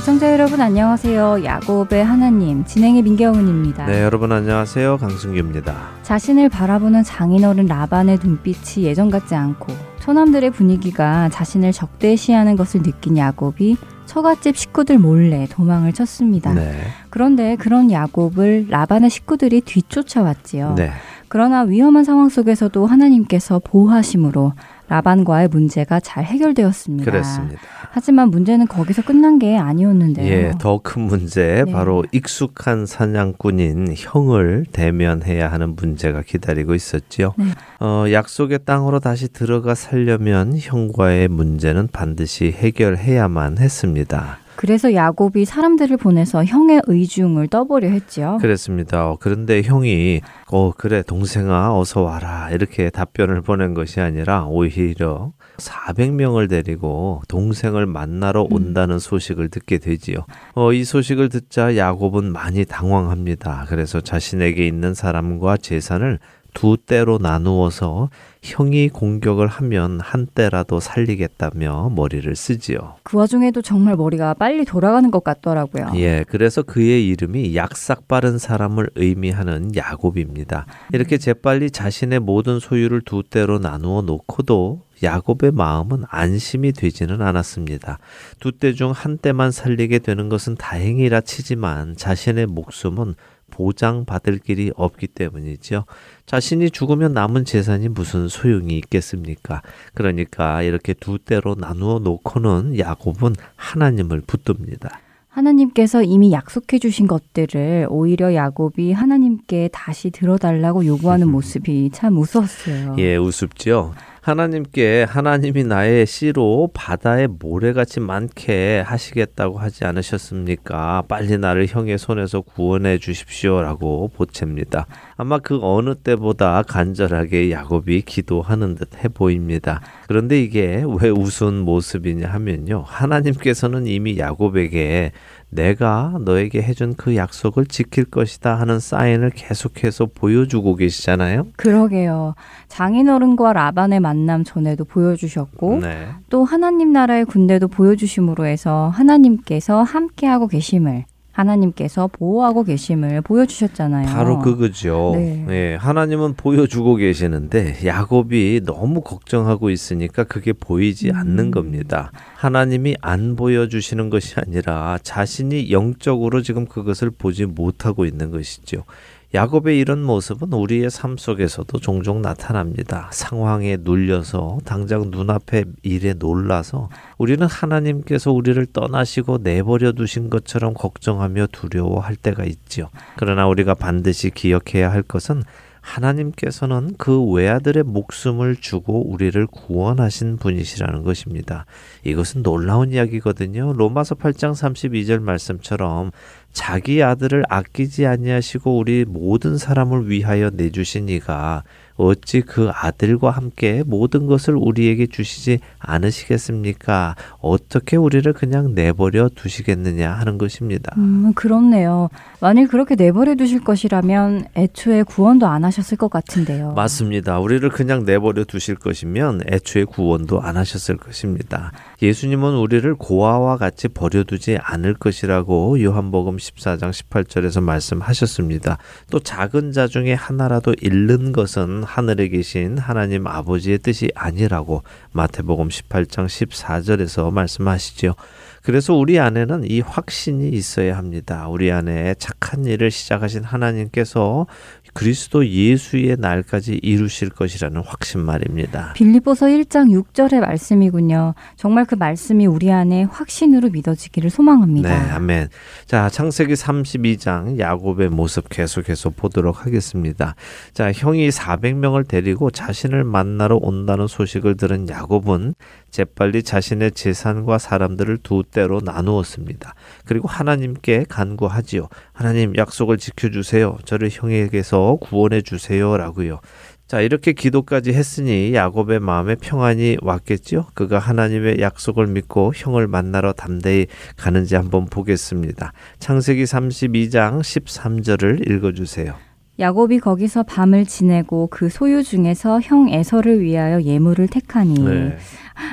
애청자 여러분 안녕하세요. 야곱의 하나님 진행의 민경은입니다. 네, 여러분 안녕하세요. 강승규입니다. 자신을 바라보는 장인어른 라반의 눈빛이 예전 같지 않고 처남들의 분위기가 자신을 적대시하는 것을 느낀 야곱이 처갓집 식구들 몰래 도망을 쳤습니다. 네. 그런데 그런 야곱을 라반의 식구들이 뒤쫓아왔지요. 네. 그러나 위험한 상황 속에서도 하나님께서 보호하심으로 라반과의 문제가 잘 해결되었습니다. 그렇습니다. 하지만 문제는 거기서 끝난 게 아니었는데요. 예, 더 큰 문제 네. 바로 익숙한 사냥꾼인 형을 대면해야 하는 문제가 기다리고 있었지요. 네. 어, 약속의 땅으로 다시 들어가 살려면 형과의 문제는 반드시 해결해야만 했습니다. 그래서 야곱이 사람들을 보내서 형의 의중을 떠보려 했지요. 그렇습니다. 그런데 형이 어 그래 동생아 어서 와라 이렇게 답변을 보낸 것이 아니라 오히려 400명을 데리고 동생을 만나러 음. 온다는 음. 소식을 듣게 되지요. 어, 이 소식을 듣자 야곱은 많이 당황합니다. 그래서 자신에게 있는 사람과 재산을 두 때로 나누어서 형이 공격을 하면 한 때라도 살리겠다며 머리를 쓰지요. 그 와중에도 정말 머리가 빨리 돌아가는 것 같더라고요. 예, 그래서 그의 이름이 약삭 빠른 사람을 의미하는 야곱입니다. 이렇게 재빨리 자신의 모든 소유를 두 때로 나누어 놓고도 야곱의 마음은 안심이 되지는 않았습니다. 두 때 중 한 때만 살리게 되는 것은 다행이라 치지만 자신의 목숨은 보장받을 길이 없기 때문이죠. 자신이 죽으면 남은 재산이 무슨 소용이 있겠습니까? 그러니까 이렇게 두 때로 나누어 놓고는 야곱은 하나님을 붙듭니다. 하나님께서 이미 약속해 주신 것들을 오히려 야곱이 하나님께 다시 들어달라고 요구하는 모습이 참 우스웠어요. 예, 우습죠. 하나님께 하나님이 나의 씨로 바다에 모래같이 많게 하시겠다고 하지 않으셨습니까? 빨리 나를 형의 손에서 구원해 주십시오라고 보챕니다. 아마 그 어느 때보다 간절하게 야곱이 기도하는 듯해 보입니다. 그런데 이게 왜 우스운 모습이냐 하면요. 하나님께서는 이미 야곱에게 내가 너에게 해준 그 약속을 지킬 것이다 하는 사인을 계속해서 보여주고 계시잖아요. 그러게요. 장인어른과 라반의 만남 전에도 보여주셨고 네. 또 하나님 나라의 군대도 보여주심으로 해서 하나님께서 함께하고 계심을 하나님께서 보호하고 계심을 보여주셨잖아요. 바로 그거죠. 네. 네. 하나님은 보여주고 계시는데 야곱이 너무 걱정하고 있으니까 그게 보이지 음. 않는 겁니다. 하나님이 안 보여주시는 것이 아니라 자신이 영적으로 지금 그것을 보지 못하고 있는 것이죠. 야곱의 이런 모습은 우리의 삶 속에서도 종종 나타납니다. 상황에 눌려서 당장 눈앞에 일에 놀라서 우리는 하나님께서 우리를 떠나시고 내버려 두신 것처럼 걱정하며 두려워할 때가 있지요. 그러나 우리가 반드시 기억해야 할 것은 하나님께서는 그 외아들의 목숨을 주고 우리를 구원하신 분이시라는 것입니다. 이것은 놀라운 이야기거든요. 로마서 8장 32절 말씀처럼 자기 아들을 아끼지 아니하시고 우리 모든 사람을 위하여 내주신 이가 어찌 그 아들과 함께 모든 것을 우리에게 주시지 않으시겠습니까? 어떻게 우리를 그냥 내버려 두시겠느냐 하는 것입니다. 음, 그렇네요. 만일 그렇게 내버려 두실 것이라면 애초에 구원도 안 하셨을 것 같은데요. 맞습니다. 우리를 그냥 내버려 두실 것이면 애초에 구원도 안 하셨을 것입니다. 예수님은 우리를 고아와 같이 버려두지 않을 것이라고 요한복음 14장 18절에서 말씀하셨습니다. 또 작은 자 중에 하나라도 잃는 것은 하늘에 계신 하나님 아버지의 뜻이 아니라고 마태복음 18장 14절에서 말씀하시지요. 그래서 우리 안에는 이 확신이 있어야 합니다. 우리 안에 착한 일을 시작하신 하나님께서 그리스도 예수의 날까지 이루실 것이라는 확신 말입니다. 빌립보서 1장 6절의 말씀이군요. 정말 그 말씀이 우리 안에 확신으로 믿어지기를 소망합니다. 네, 아멘. 자, 창세기 32장 야곱의 모습 계속해서 보도록 하겠습니다. 자, 형이 400명을 데리고 자신을 만나러 온다는 소식을 들은 야곱은 재빨리 자신의 재산과 사람들을 두 때로 나누었습니다. 그리고 하나님께 간구하지요. 하나님 약속을 지켜주세요. 저를 형에게서 구원해 주세요 라고요. 자, 이렇게 기도까지 했으니 야곱의 마음에 평안이 왔겠죠? 그가 하나님의 약속을 믿고 형을 만나러 담대히 가는지 한번 보겠습니다. 창세기 32장 13절을 읽어 주세요. 야곱이 거기서 밤을 지내고 그 소유 중에서 형 에서를 위하여 예물을 택하니 네.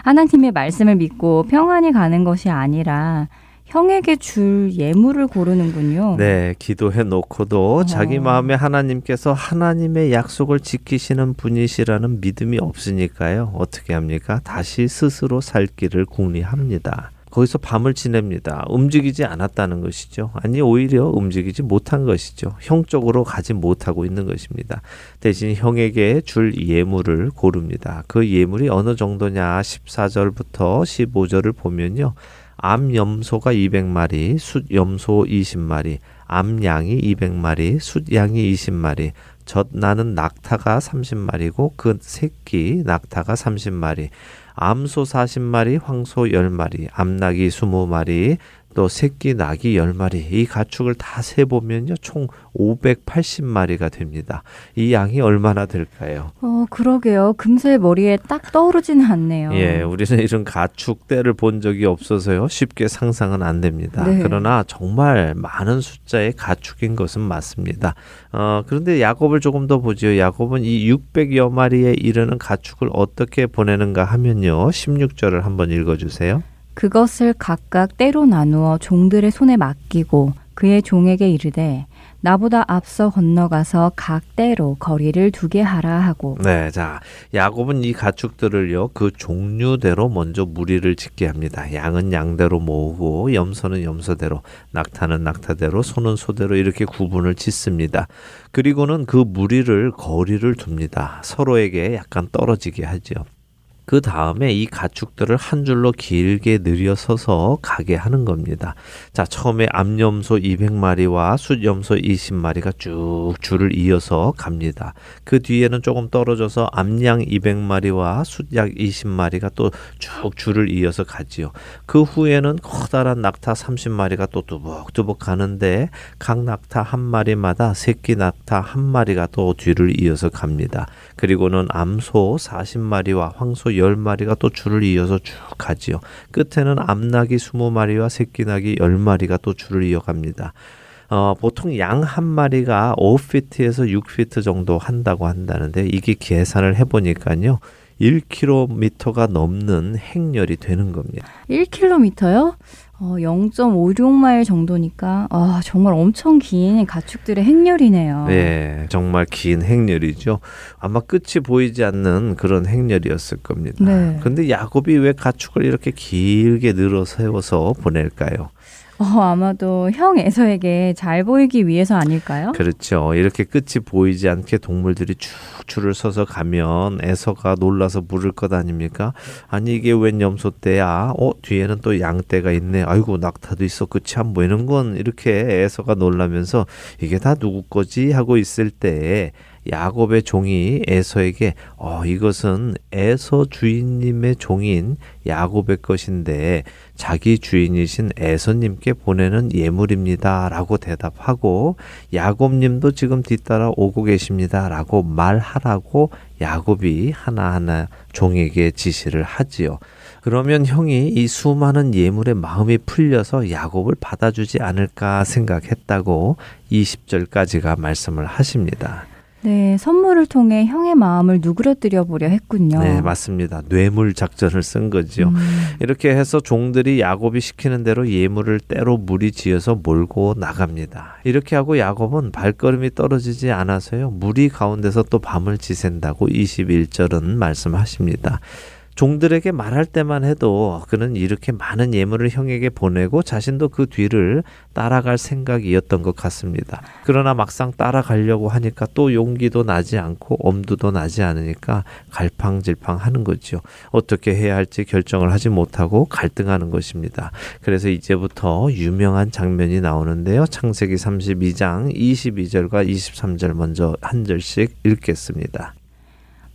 하나님의 말씀을 믿고 평안히 가는 것이 아니라 형에게 줄 예물을 고르는군요. 네, 기도해 놓고도 어. 자기 마음에 하나님께서 하나님의 약속을 지키시는 분이시라는 믿음이 없으니까요. 어떻게 합니까? 다시 스스로 살 길을 궁리합니다. 거기서 밤을 지냅니다. 움직이지 않았다는 것이죠. 아니 오히려 움직이지 못한 것이죠. 형 쪽으로 가지 못하고 있는 것입니다. 대신 형에게 줄 예물을 고릅니다. 그 예물이 어느 정도냐 14절부터 15절을 보면요. 암염소가 200마리, 숫염소 20마리, 암양이 200마리, 숫양이 20마리, 젖 나는 낙타가 30마리고 그 새끼 낙타가 30마리, 암소 40마리, 황소 10마리, 암낙이 20마리, 또 새끼 낙이 10마리 이 가축을 다 세 보면요 총 580마리가 됩니다. 이 양이 얼마나 될까요? 어 그러게요. 금세 머리에 딱 떠오르지는 않네요. 예, 우리는 이런 가축 떼를 본 적이 없어서요 쉽게 상상은 안 됩니다. 네. 그러나 정말 많은 숫자의 가축인 것은 맞습니다. 어 그런데 야곱을 조금 더 보죠. 야곱은 이 600여 마리에 이르는 가축을 어떻게 보내는가 하면요 16절을 한번 읽어 주세요. 그것을 각각 때로 나누어 종들의 손에 맡기고 그의 종에게 이르되 나보다 앞서 건너가서 각 때로 거리를 두게 하라 하고. 네, 자 야곱은 이 가축들을요 그 종류대로 먼저 무리를 짓게 합니다. 양은 양대로 모으고 염소는 염소대로, 낙타는 낙타대로, 소는 소대로 이렇게 구분을 짓습니다. 그리고는 그 무리를 거리를 둡니다. 서로에게 약간 떨어지게 하죠. 그 다음에 이 가축들을 한 줄로 길게 늘여 서서 가게 하는 겁니다. 자, 처음에 암염소 200마리와 숫염소 20마리가 쭉 줄을 이어서 갑니다. 그 뒤에는 조금 떨어져서 암양 200마리와 숫약 20마리가 또 쭉 줄을 이어서 가지요. 그 후에는 커다란 낙타 30마리가 또 뚜벅뚜벅 가는데 각 낙타 한 마리마다 새끼 낙타 한 마리가 또 뒤를 이어서 갑니다. 그리고는 암소 40마리와 황소 10마리가 또 줄을 이어서 쭉 가지요. 끝에는 암나기 20마리와 새끼나기 10마리가 또 줄을 이어갑니다. 어, 보통 양 한 마리가 5피트에서 6피트 정도 한다고 한다는데 이게 계산을 해보니까요. 1km가 넘는 행렬이 되는 겁니다. 1km요? 어, 0.56마일 정도니까 아, 정말 엄청 긴 가축들의 행렬이네요. 네, 정말 긴 행렬이죠. 아마 끝이 보이지 않는 그런 행렬이었을 겁니다. 네. 근데 야곱이 왜 가축을 이렇게 길게 늘어 세워서 보낼까요? 어, 아마도 형 에서에게 잘 보이기 위해서 아닐까요? 그렇죠. 이렇게 끝이 보이지 않게 동물들이 쭉 줄을 서서 가면 에서가 놀라서 물을 것 아닙니까? 아니 이게 웬 염소 떼야? 어 뒤에는 또 양떼가 있네. 아이고 낙타도 있어. 끝이 안 보이는 건 이렇게 에서가 놀라면서 이게 다 누구 거지 하고 있을 때 야곱의 종이 에서에게 어 이것은 에서 주인님의 종인 야곱의 것인데 자기 주인이신 에서님께 보내는 예물입니다 라고 대답하고 야곱님도 지금 뒤따라 오고 계십니다 라고 말하라고 야곱이 하나하나 종에게 지시를 하지요. 그러면 형이 이 수많은 예물에 마음이 풀려서 야곱을 받아주지 않을까 생각했다고 20절까지가 말씀을 하십니다. 네, 선물을 통해 형의 마음을 누그러뜨려 보려 했군요. 네, 맞습니다. 뇌물 작전을 쓴 거죠. 음. 이렇게 해서 종들이 야곱이 시키는 대로 예물을 때로 무리 지어서 몰고 나갑니다. 이렇게 하고 야곱은 발걸음이 떨어지지 않아서요. 무리 가운데서 또 밤을 지샌다고 21절은 말씀하십니다. 종들에게 말할 때만 해도 그는 이렇게 많은 예물을 형에게 보내고 자신도 그 뒤를 따라갈 생각이었던 것 같습니다. 그러나 막상 따라가려고 하니까 또 용기도 나지 않고 엄두도 나지 않으니까 갈팡질팡 하는 거죠. 어떻게 해야 할지 결정을 하지 못하고 갈등하는 것입니다. 그래서 이제부터 유명한 장면이 나오는데요. 창세기 32장 22절과 23절 먼저 한 절씩 읽겠습니다.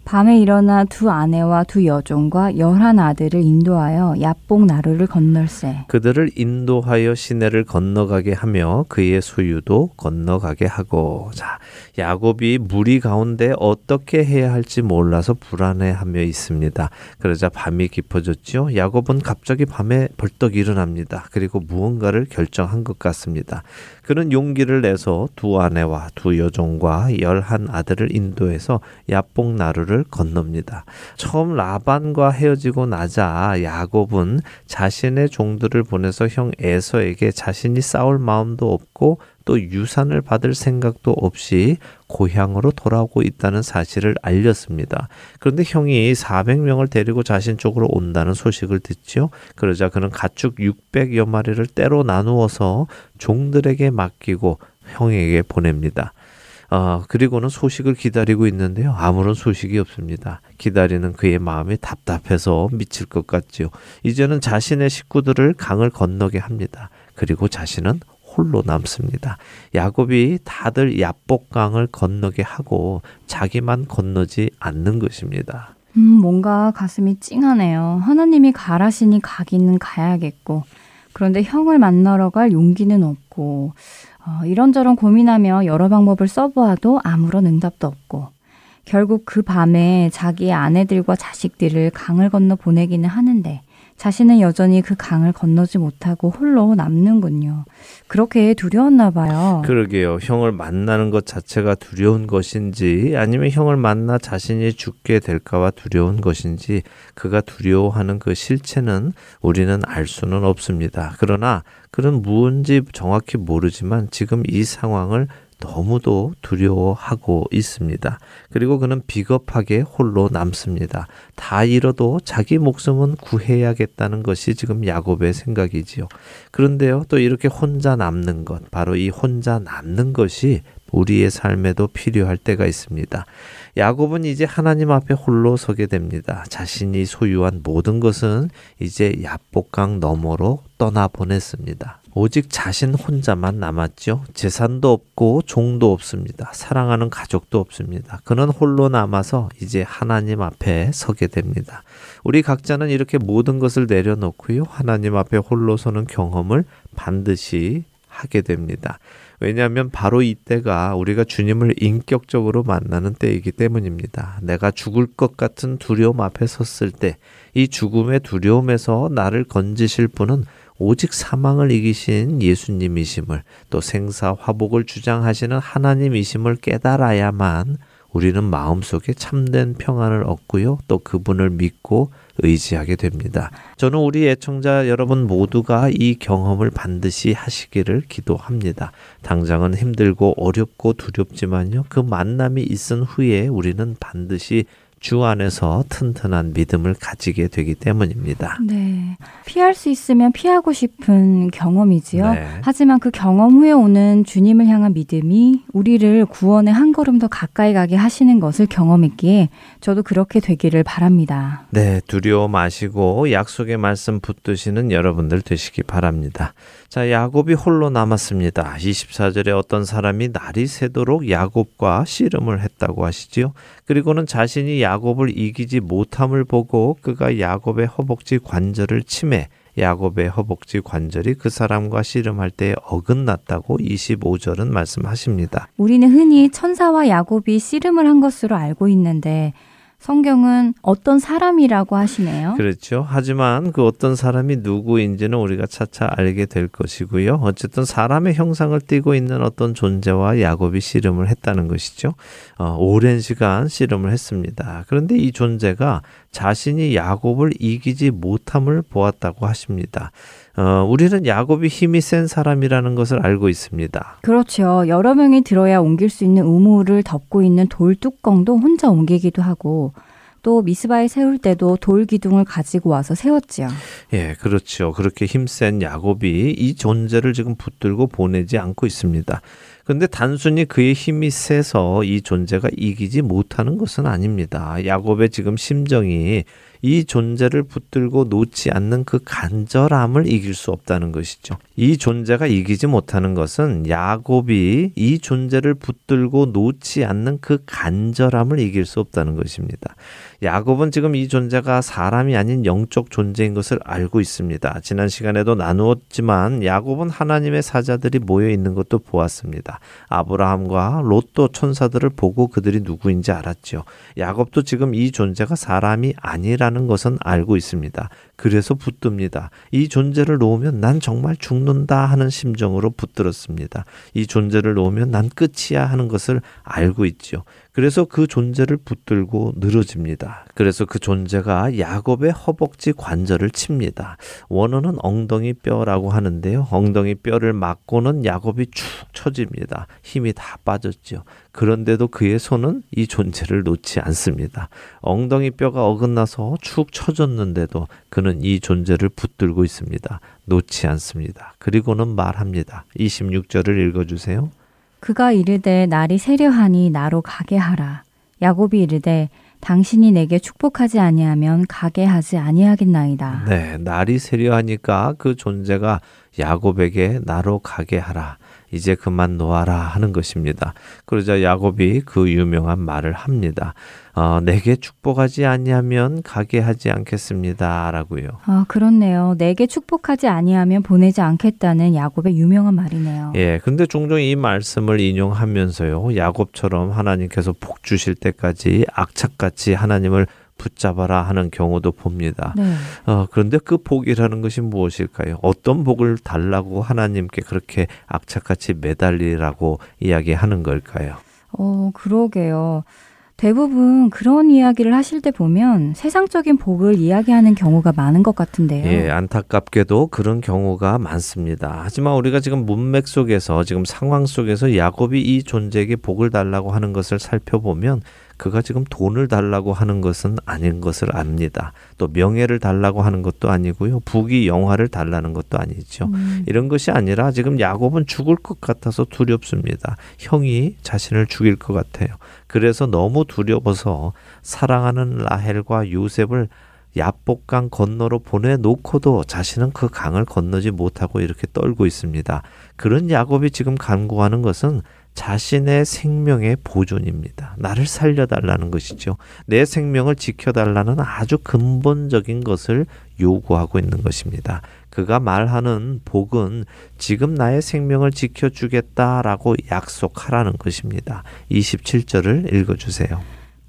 밤에 일어나 두 아내와 두 여종과 열한 아들을 인도하여 야복 나루를 건널세. 그들을 인도하여 시내를 건너가게 하며 그의 소유도 건너가게 하고. 자, 야곱이 무리 가운데 어떻게 해야 할지 몰라서 불안해하며 있습니다. 그러자 밤이 깊어졌죠. 야곱은 갑자기 밤에 벌떡 일어납니다. 그리고 무언가를 결정한 것 같습니다. 그는 용기를 내서 두 아내와 두 여종과 열한 아들을 인도해서 야복 나루를 건넙니다. 처음 라반과 헤어지고 나자 야곱은 자신의 종들을 보내서 형 에서에게 자신이 싸울 마음도 없고 또 유산을 받을 생각도 없이 고향으로 돌아오고 있다는 사실을 알렸습니다. 그런데 형이 400명을 데리고 자신 쪽으로 온다는 소식을 듣지요. 그러자 그는 가축 600여 마리를 때로 나누어서 종들에게 맡기고 형에게 보냅니다. 어, 그리고는 소식을 기다리고 있는데요. 아무런 소식이 없습니다. 기다리는 그의 마음이 답답해서 미칠 것 같지요. 이제는 자신의 식구들을 강을 건너게 합니다. 그리고 자신은 홀로 남습니다. 야곱이 다들 야복강을 건너게 하고 자기만 건너지 않는 것입니다. 음, 뭔가 가슴이 찡하네요. 하나님이 가라시니 가기는 가야겠고, 그런데 형을 만나러 갈 용기는 없고, 어, 이런저런 고민하며 여러 방법을 써보아도 아무런 응답도 없고, 결국 그 밤에 자기의 아내들과 자식들을 강을 건너 보내기는 하는데, 자신은 여전히 그 강을 건너지 못하고 홀로 남는군요. 그렇게 두려웠나 봐요. 그러게요. 형을 만나는 것 자체가 두려운 것인지 아니면 형을 만나 자신이 죽게 될까봐 두려운 것인지 그가 두려워하는 그 실체는 우리는 알 수는 없습니다. 그러나 그는 무언지 정확히 모르지만 지금 이 상황을 너무도 두려워하고 있습니다. 그리고 그는 비겁하게 홀로 남습니다. 다 잃어도 자기 목숨은 구해야겠다는 것이 지금 야곱의 생각이지요. 그런데요, 또 이렇게 혼자 남는 것, 바로 이 혼자 남는 것이 우리의 삶에도 필요할 때가 있습니다. 야곱은 이제 하나님 앞에 홀로 서게 됩니다. 자신이 소유한 모든 것은 이제 야복강 너머로 떠나 보냈습니다. 오직 자신 혼자만 남았죠. 재산도 없고 종도 없습니다. 사랑하는 가족도 없습니다. 그는 홀로 남아서 이제 하나님 앞에 서게 됩니다. 우리 각자는 이렇게 모든 것을 내려놓고요. 하나님 앞에 홀로 서는 경험을 반드시 하게 됩니다. 왜냐하면 바로 이때가 우리가 주님을 인격적으로 만나는 때이기 때문입니다. 내가 죽을 것 같은 두려움 앞에 섰을 때, 이 죽음의 두려움에서 나를 건지실 분은 오직 사망을 이기신 예수님이심을 또 생사 화복을 주장하시는 하나님이심을 깨달아야만 우리는 마음속에 참된 평안을 얻고요. 또 그분을 믿고 의지하게 됩니다. 저는 우리 애청자 여러분 모두가 이 경험을 반드시 하시기를 기도합니다. 당장은 힘들고 어렵고 두렵지만요. 그 만남이 있은 후에 우리는 반드시 주 안에서 튼튼한 믿음을 가지게 되기 때문입니다. 네. 피할 수 있으면 피하고 싶은 경험이지요. 네. 하지만 그 경험 후에 오는 주님을 향한 믿음이 우리를 구원에 한 걸음 더 가까이 가게 하시는 것을 경험했기에 저도 그렇게 되기를 바랍니다. 네. 두려워 마시고 약속의 말씀 붙드시는 여러분들 되시기 바랍니다. 자, 야곱이 홀로 남았습니다. 24절에 어떤 사람이 날이 새도록 야곱과 씨름을 했다고 하시지요. 그리고는 자신이 야곱을 이기지 못함을 보고 그가 야곱의 허벅지 관절을 침해 야곱의 허벅지 관절이 그 사람과 씨름할 때 어긋났다고 25절은 말씀하십니다. 우리는 흔히 천사와 야곱이 씨름을 한 것으로 알고 있는데 성경은 어떤 사람이라고 하시네요. 그렇죠. 하지만 그 어떤 사람이 누구인지는 우리가 차차 알게 될 것이고요. 어쨌든 사람의 형상을 띠고 있는 어떤 존재와 야곱이 씨름을 했다는 것이죠. 어, 오랜 시간 씨름을 했습니다. 그런데 이 존재가 자신이 야곱을 이기지 못함을 보았다고 하십니다. 어, 우리는 야곱이 힘이 센 사람이라는 것을 알고 있습니다. 그렇죠. 여러 명이 들어야 옮길 수 있는 우물을 덮고 있는 돌 뚜껑도 혼자 옮기기도 하고 또 미스바에 세울 때도 돌 기둥을 가지고 와서 세웠지요. 예, 그렇죠. 그렇게 힘센 야곱이 이 존재를 지금 붙들고 보내지 않고 있습니다. 근데 단순히 그의 힘이 세서 이 존재가 이기지 못하는 것은 아닙니다. 야곱의 지금 심정이 이 존재를 붙들고 놓지 않는 그 간절함을 이길 수 없다는 것이죠. 이 존재가 이기지 못하는 것은 야곱이 이 존재를 붙들고 놓지 않는 그 간절함을 이길 수 없다는 것입니다. 야곱은 지금 이 존재가 사람이 아닌 영적 존재인 것을 알고 있습니다. 지난 시간에도 나누었지만 야곱은 하나님의 사자들이 모여 있는 것도 보았습니다. 아브라함과 롯도 천사들을 보고 그들이 누구인지 알았죠. 야곱도 지금 이 존재가 사람이 아니라는 것은 알고 있습니다. 그래서 붙듭니다. 이 존재를 놓으면 난 정말 죽는다 하는 심정으로 붙들었습니다. 이 존재를 놓으면 난 끝이야 하는 것을 알고 있죠. 그래서 그 존재를 붙들고 늘어집니다. 그래서 그 존재가 야곱의 허벅지 관절을 칩니다. 원어는 엉덩이 뼈라고 하는데요. 엉덩이 뼈를 맞고는 야곱이 축 처집니다. 힘이 다 빠졌죠. 그런데도 그의 손은 이 존재를 놓지 않습니다. 엉덩이 뼈가 어긋나서 축 처졌는데도 그는 이 존재를 붙들고 있습니다. 놓지 않습니다. 그리고는 말합니다. 26절을 읽어주세요. 그가 이르되 날이 세려하니 나로 가게 하라. 야곱이 이르되 당신이 내게 축복하지 아니하면 가게 하지 아니하겠나이다. 네, 날이 세려하니까 그 존재가 야곱에게 나로 가게 하라. 이제 그만 놓아라 하는 것입니다. 그러자 야곱이 그 유명한 말을 합니다. 어, 내게 축복하지 아니하면 가게 하지 않겠습니다라고요. 아 그렇네요. 내게 축복하지 아니하면 보내지 않겠다는 야곱의 유명한 말이네요. 예, 근데 종종 이 말씀을 인용하면서요, 야곱처럼 하나님께서 복 주실 때까지 악착같이 하나님을 붙잡아라 하는 경우도 봅니다. 네. 어, 그런데 그 복이라는 것이 무엇일까요? 어떤 복을 달라고 하나님께 그렇게 악착같이 매달리라고 이야기하는 걸까요? 어, 그러게요. 대부분 그런 이야기를 하실 때 보면 세상적인 복을 이야기하는 경우가 많은 것 같은데요. 예, 안타깝게도 그런 경우가 많습니다. 하지만 우리가 지금 문맥 속에서 지금 상황 속에서 야곱이 이 존재에게 복을 달라고 하는 것을 살펴보면 그가 지금 돈을 달라고 하는 것은 아닌 것을 압니다. 또 명예를 달라고 하는 것도 아니고요. 부귀 영화를 달라는 것도 아니죠. 음. 이런 것이 아니라 지금 야곱은 죽을 것 같아서 두렵습니다. 형이 자신을 죽일 것 같아요. 그래서 너무 두려워서 사랑하는 라헬과 요셉을 야복강 건너로 보내놓고도 자신은 그 강을 건너지 못하고 이렇게 떨고 있습니다. 그런 야곱이 지금 간구하는 것은 자신의 생명의 보존입니다. 나를 살려달라는 것이죠. 내 생명을 지켜달라는 아주 근본적인 것을 요구하고 있는 것입니다. 그가 말하는 복은 지금 나의 생명을 지켜주겠다라고 약속하라는 것입니다. 27절을 읽어주세요.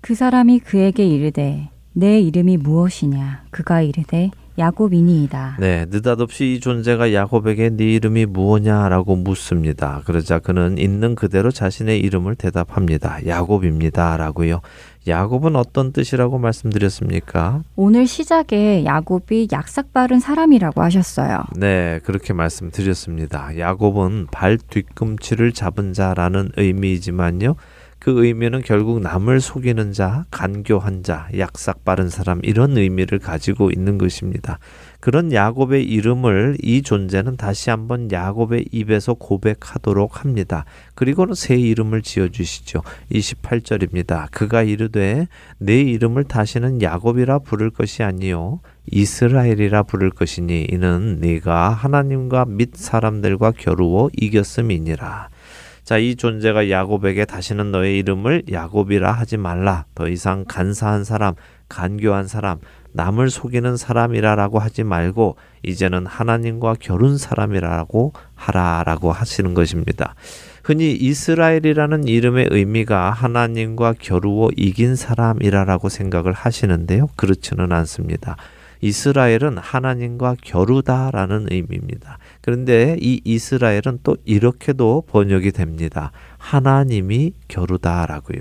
그 사람이 그에게 이르되 내 이름이 무엇이냐? 그가 이르되 야곱이니이다. 네, 느닷없이 이 존재가 야곱에게 네 이름이 무엇냐라고 묻습니다. 그러자 그는 있는 그대로 자신의 이름을 대답합니다. 야곱입니다라고요. 야곱은 어떤 뜻이라고 말씀드렸습니까? 오늘 시작에 야곱이 약삭 바른 사람이라고 하셨어요. 네, 그렇게 말씀드렸습니다. 야곱은 발 뒤꿈치를 잡은 자라는 의미이지만요. 그 의미는 결국 남을 속이는 자, 간교한 자, 약삭 빠른 사람 이런 의미를 가지고 있는 것입니다. 그런 야곱의 이름을 이 존재는 다시 한번 야곱의 입에서 고백하도록 합니다. 그리고는 새 이름을 지어 주시죠. 28절입니다. 그가 이르되 내 이름을 다시는 야곱이라 부를 것이 아니요 이스라엘이라 부를 것이니 이는 네가 하나님과 및 사람들과 겨루어 이겼음이니라. 자, 이 존재가 야곱에게 다시는 너의 이름을 야곱이라 하지 말라. 더 이상 간사한 사람, 간교한 사람, 남을 속이는 사람이라라고 하지 말고 이제는 하나님과 결혼 사람이라고 하라라고 하시는 것입니다. 흔히 이스라엘이라는 이름의 의미가 하나님과 겨루어 이긴 사람이라라고 생각을 하시는데요. 그렇지는 않습니다. 이스라엘은 하나님과 겨루다라는 의미입니다. 그런데 이 이스라엘은 또 이렇게도 번역이 됩니다. 하나님이 겨루다라고요.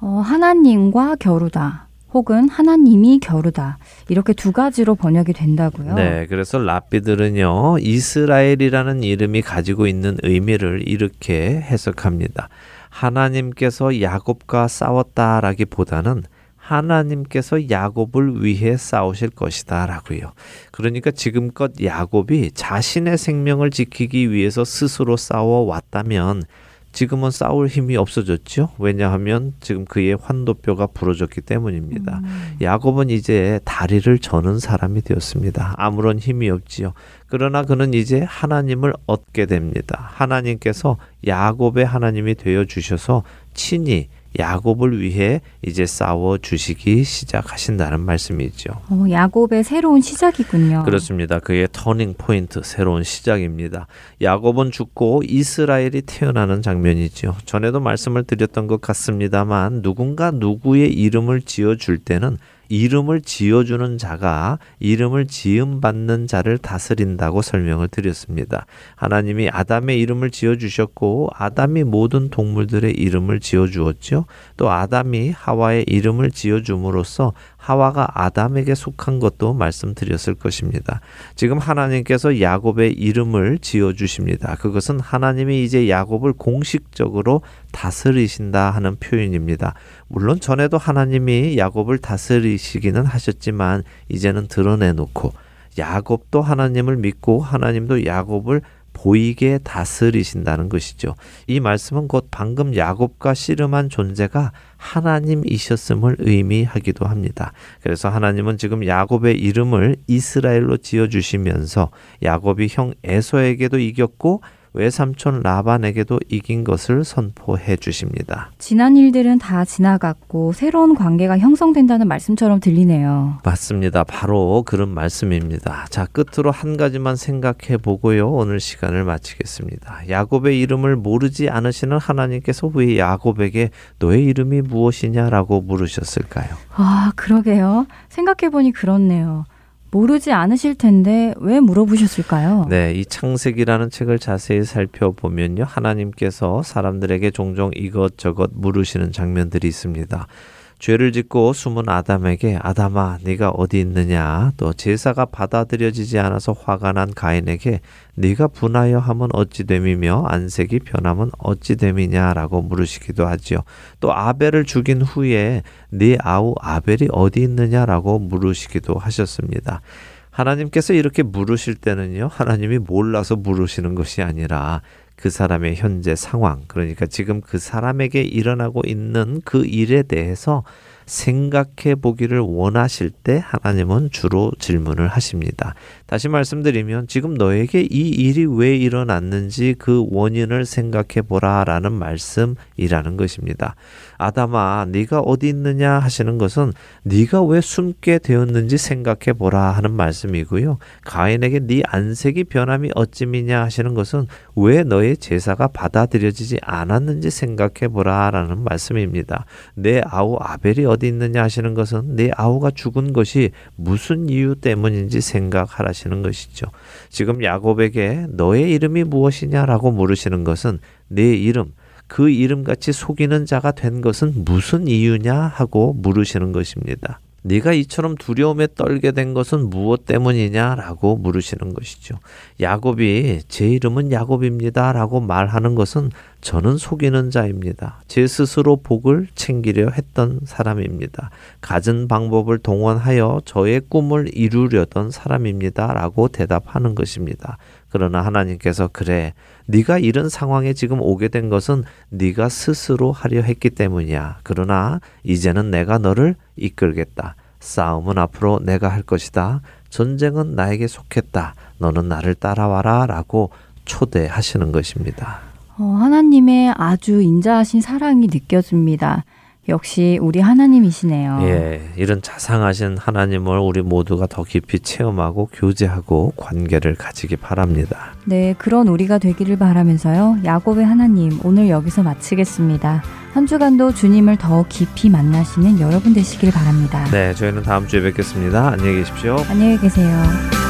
어, 하나님과 겨루다. 혹은 하나님이 겨루다. 이렇게 두 가지로 번역이 된다고요. 네, 그래서 랍비들은요, 이스라엘이라는 이름이 가지고 있는 의미를 이렇게 해석합니다. 하나님께서 야곱과 싸웠다라기보다는 하나님께서 야곱을 위해 싸우실 것이다라고요. 그러니까 지금껏 야곱이 자신의 생명을 지키기 위해서 스스로 싸워 왔다면 지금은 싸울 힘이 없어졌죠. 왜냐하면 지금 그의 환도뼈가 부러졌기 때문입니다. 음. 야곱은 이제 다리를 저는 사람이 되었습니다. 아무런 힘이 없지요. 그러나 그는 이제 하나님을 얻게 됩니다. 하나님께서 야곱의 하나님이 되어 주셔서 친히 야곱을 위해 이제 싸워 주시기 시작하신다는 말씀이죠. 어, 야곱의 새로운 시작이군요. 그렇습니다. 그의 터닝 포인트, 새로운 시작입니다. 야곱은 죽고 이스라엘이 태어나는 장면이죠. 전에도 말씀을 드렸던 것 같습니다만 누군가 누구의 이름을 지어 줄 때는 이름을 지어주는 자가 이름을 지음받는 자를 다스린다고 설명을 드렸습니다. 하나님이 아담의 이름을 지어주셨고 아담이 모든 동물들의 이름을 지어주었죠. 또 아담이 하와의 이름을 지어줌으로써 하와가 아담에게 속한 것도 말씀드렸을 것입니다. 지금 하나님께서 야곱의 이름을 지어 주십니다. 그것은 하나님이 이제 야곱을 공식적으로 다스리신다 하는 표현입니다. 물론 전에도 하나님이 야곱을 다스리시기는 하셨지만 이제는 드러내 놓고 야곱도 하나님을 믿고 하나님도 야곱을 보이게 다스리신다는 것이죠. 이 말씀은 곧 방금 야곱과 씨름한 존재가 하나님이셨음을 의미하기도 합니다. 그래서 하나님은 지금 야곱의 이름을 이스라엘로 지어 주시면서 야곱이 형 에서에게도 이겼고 외삼촌 라반에게도 이긴 것을 선포해 주십니다. 지난 일들은 다 지나갔고 새로운 관계가 형성된다는 말씀처럼 들리네요. 맞습니다. 바로 그런 말씀입니다. 자, 끝으로 한 가지만 생각해 보고요. 오늘 시간을 마치겠습니다. 야곱의 이름을 모르지 않으시는 하나님께서 왜 야곱에게 너의 이름이 무엇이냐라고 물으셨을까요? 아, 그러게요. 생각해 보니 그렇네요. 모르지 않으실 텐데 왜 물어보셨을까요? 네, 이 창세기라는 책을 자세히 살펴보면요. 하나님께서 사람들에게 종종 이것저것 물으시는 장면들이 있습니다. 죄를 짓고 숨은 아담에게 아담아 네가 어디 있느냐 또 제사가 받아들여지지 않아서 화가 난 가인에게 네가 분하여 함은 어찌 됨이며 안색이 변함은 어찌 됨이냐라고 물으시기도 하지요. 또 아벨을 죽인 후에 네 아우 아벨이 어디 있느냐라고 물으시기도 하셨습니다. 하나님께서 이렇게 물으실 때는요, 하나님이 몰라서 물으시는 것이 아니라 그 사람의 현재 상황, 그러니까 지금 그 사람에게 일어나고 있는 그 일에 대해서 생각해 보기를 원하실 때 하나님은 주로 질문을 하십니다. 다시 말씀드리면 지금 너에게 이 일이 왜 일어났는지 그 원인을 생각해 보라라는 말씀이라는 것입니다. 아담아 네가 어디 있느냐 하시는 것은 네가 왜 숨게 되었는지 생각해 보라 하는 말씀이고요. 가인에게 네 안색이 변함이 어찌미냐 하시는 것은 왜 너의 제사가 받아들여지지 않았는지 생각해 보라라는 말씀입니다. 내 아우 아벨이 어디 있느냐 하시는 것은 내 아우가 죽은 것이 무슨 이유 때문인지 생각하라 시는 것이죠. 지금 야곱에게 너의 이름이 무엇이냐라고 물으시는 것은 내 이름 그 이름같이 속이는 자가 된 것은 무슨 이유냐 하고 물으시는 것입니다. 네가 이처럼 두려움에 떨게 된 것은 무엇 때문이냐라고 물으시는 것이죠. 야곱이 제 이름은 야곱입니다라고 말하는 것은 저는 속이는 자입니다. 제 스스로 복을 챙기려 했던 사람입니다. 갖은 방법을 동원하여 저의 꿈을 이루려던 사람입니다라고 대답하는 것입니다. 그러나 하나님께서 그래 네가 이런 상황에 지금 오게 된 것은 네가 스스로 하려 했기 때문이야. 그러나 이제는 내가 너를 이끌겠다. 싸움은 앞으로 내가 할 것이다. 전쟁은 나에게 속했다. 너는 나를 따라와라. 라고 초대하시는 것입니다. 어, 하나님의 아주 인자하신 사랑이 느껴집니다. 역시 우리 하나님이시네요. 예, 이런 자상하신 하나님을 우리 모두가 더 깊이 체험하고 교제하고 관계를 가지기 바랍니다. 네, 그런 우리가 되기를 바라면서요. 야곱의 하나님 오늘 여기서 마치겠습니다. 한 주간도 주님을 더 깊이 만나시는 여러분 되시길 바랍니다. 네, 저희는 다음 주에 뵙겠습니다. 안녕히 계십시오. 안녕히 계세요.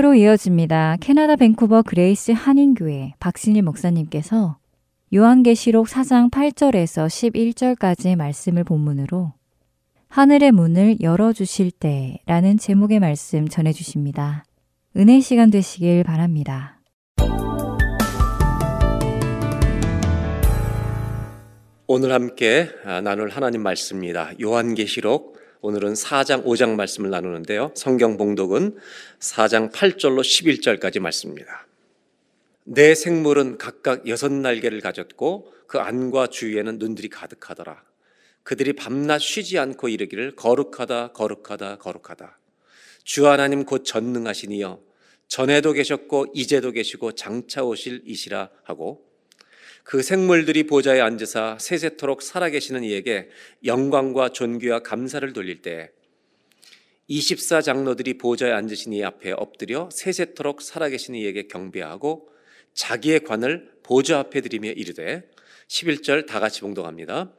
설교로 이어집니다. 캐나다 밴쿠버 그레이스 한인교회 박신일 목사님께서 요한계시록 4장 8절에서 11절까지의 말씀을 본문으로 하늘의 문을 열어주실 때라는 제목의 말씀 전해주십니다. 은혜 시간 되시길 바랍니다. 오늘 함께 아, 나눌 하나님 말씀입니다. 요한계시록 오늘은 4장 5장 말씀을 나누는데요. 성경 봉독은 4장 8절로 11절까지 말씀입니다. 내 생물은 각각 여섯 날개를 가졌고 그 안과 주위에는 눈들이 가득하더라. 그들이 밤낮 쉬지 않고 이르기를 거룩하다 거룩하다 거룩하다. 주 하나님 곧 전능하시니여 전에도 계셨고 이제도 계시고 장차 오실 이시라 하고 그 생물들이 보좌에 앉으사 세세토록 살아계시는 이에게 영광과 존귀와 감사를 돌릴 때24 장로들이 보좌에 앉으신 이 앞에 엎드려 세세토록 살아계신 이에게 경배하고 자기의 관을 보좌 앞에 드리며 이르되 11절 다 같이 봉독합니다.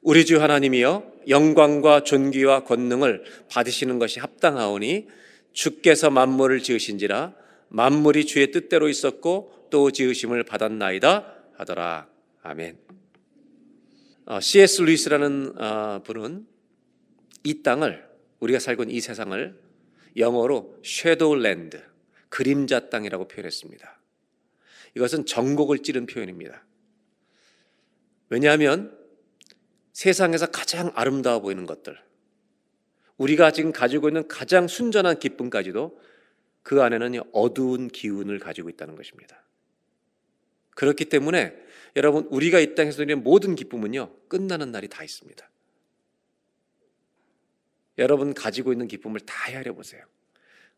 우리 주 하나님이여 영광과 존귀와 권능을 받으시는 것이 합당하오니 주께서 만물을 지으신지라 만물이 주의 뜻대로 있었고 또 지으심을 받았나이다 하더라. 아멘. 어, C.S. 루이스라는 어, 분은 이 땅을 우리가 살고 있는 이 세상을 영어로 Shadowland 그림자 땅이라고 표현했습니다. 이것은 정곡을 찌른 표현입니다. 왜냐하면 세상에서 가장 아름다워 보이는 것들, 우리가 지금 가지고 있는 가장 순전한 기쁨까지도 그 안에는 어두운 기운을 가지고 있다는 것입니다. 그렇기 때문에 여러분 우리가 이 땅에서 누리는 모든 기쁨은요 끝나는 날이 다 있습니다. 여러분 가지고 있는 기쁨을 다 헤아려 보세요.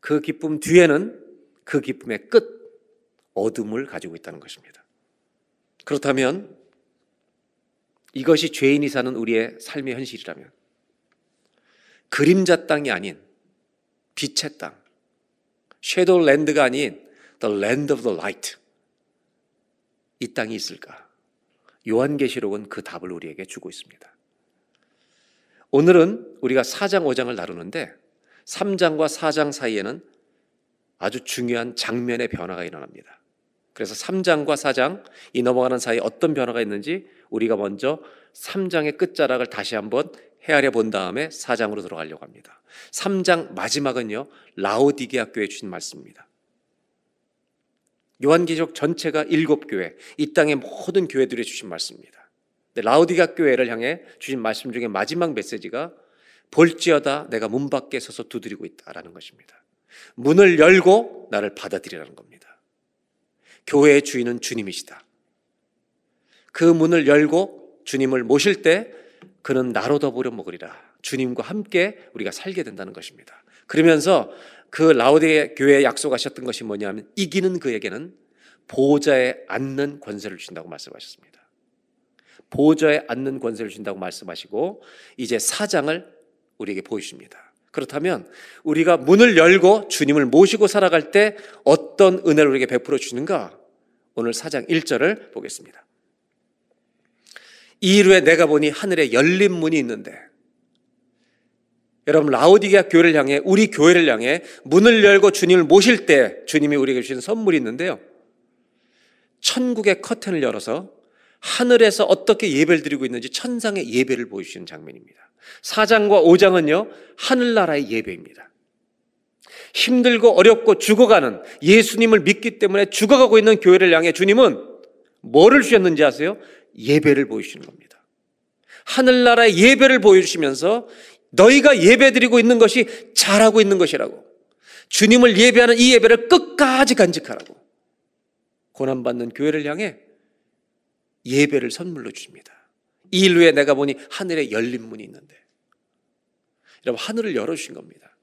그 기쁨 뒤에는 그 기쁨의 끝 어둠을 가지고 있다는 것입니다. 그렇다면 이것이 죄인이 사는 우리의 삶의 현실이라면 그림자 땅이 아닌 빛의 땅, 섀도우 랜드가 아닌 the land of the light 이 땅이 있을까? 요한계시록은 그 답을 우리에게 주고 있습니다. 오늘은 우리가 4장, 5장을 다루는데 3장과 4장 사이에는 아주 중요한 장면의 변화가 일어납니다. 그래서 3장과 4장 이 넘어가는 사이에 어떤 변화가 있는지 우리가 먼저 3장의 끝자락을 다시 한번 헤아려 본 다음에 4장으로 들어가려고 합니다. 3장 마지막은요. 라오디게아 교회 주신 말씀입니다. 요한계시록 전체가 일곱 교회, 이 땅의 모든 교회들이 주신 말씀입니다. 라우디가 교회를 향해 주신 말씀 중에 마지막 메시지가 볼지어다 내가 문 밖에 서서 두드리고 있다라는 것입니다. 문을 열고 나를 받아들이라는 겁니다. 교회의 주인은 주님이시다. 그 문을 열고 주님을 모실 때 그는 나로 더불어 먹으리라. 주님과 함께 우리가 살게 된다는 것입니다. 그러면서 그 라오데 교회에 약속하셨던 것이 뭐냐면 이기는 그에게는 보좌에 앉는 권세를 주신다고 말씀하셨습니다. 보좌에 앉는 권세를 준다고 말씀하시고 이제 사장을 우리에게 보여주십니다. 그렇다면 우리가 문을 열고 주님을 모시고 살아갈 때 어떤 은혜를 우리에게 베풀어 주는가? 오늘 사장 1절을 보겠습니다. 이일에 내가 보니 하늘에 열린 문이 있는데 여러분 라오디게아 교회를 향해 우리 교회를 향해 문을 열고 주님을 모실 때 주님이 우리에게 주신 선물이 있는데요. 천국의 커튼을 열어서 하늘에서 어떻게 예배를 드리고 있는지 천상의 예배를 보여주시는 장면입니다. 4장과 5장은요, 하늘나라의 예배입니다. 힘들고 어렵고 죽어가는 예수님을 믿기 때문에 죽어가고 있는 교회를 향해 주님은 뭐를 주셨는지 아세요? 예배를 보여주시는 겁니다. 하늘나라의 예배를 보여주시면서 너희가 예배드리고 있는 것이 잘하고 있는 것이라고. 주님을 예배하는 이 예배를 끝까지 간직하라고. 고난받는 교회를 향해 예배를 선물로 주십니다. 이 일루에 내가 보니 하늘에 열린 문이 있는데. 여러분, 하늘을 열어주신 겁니다.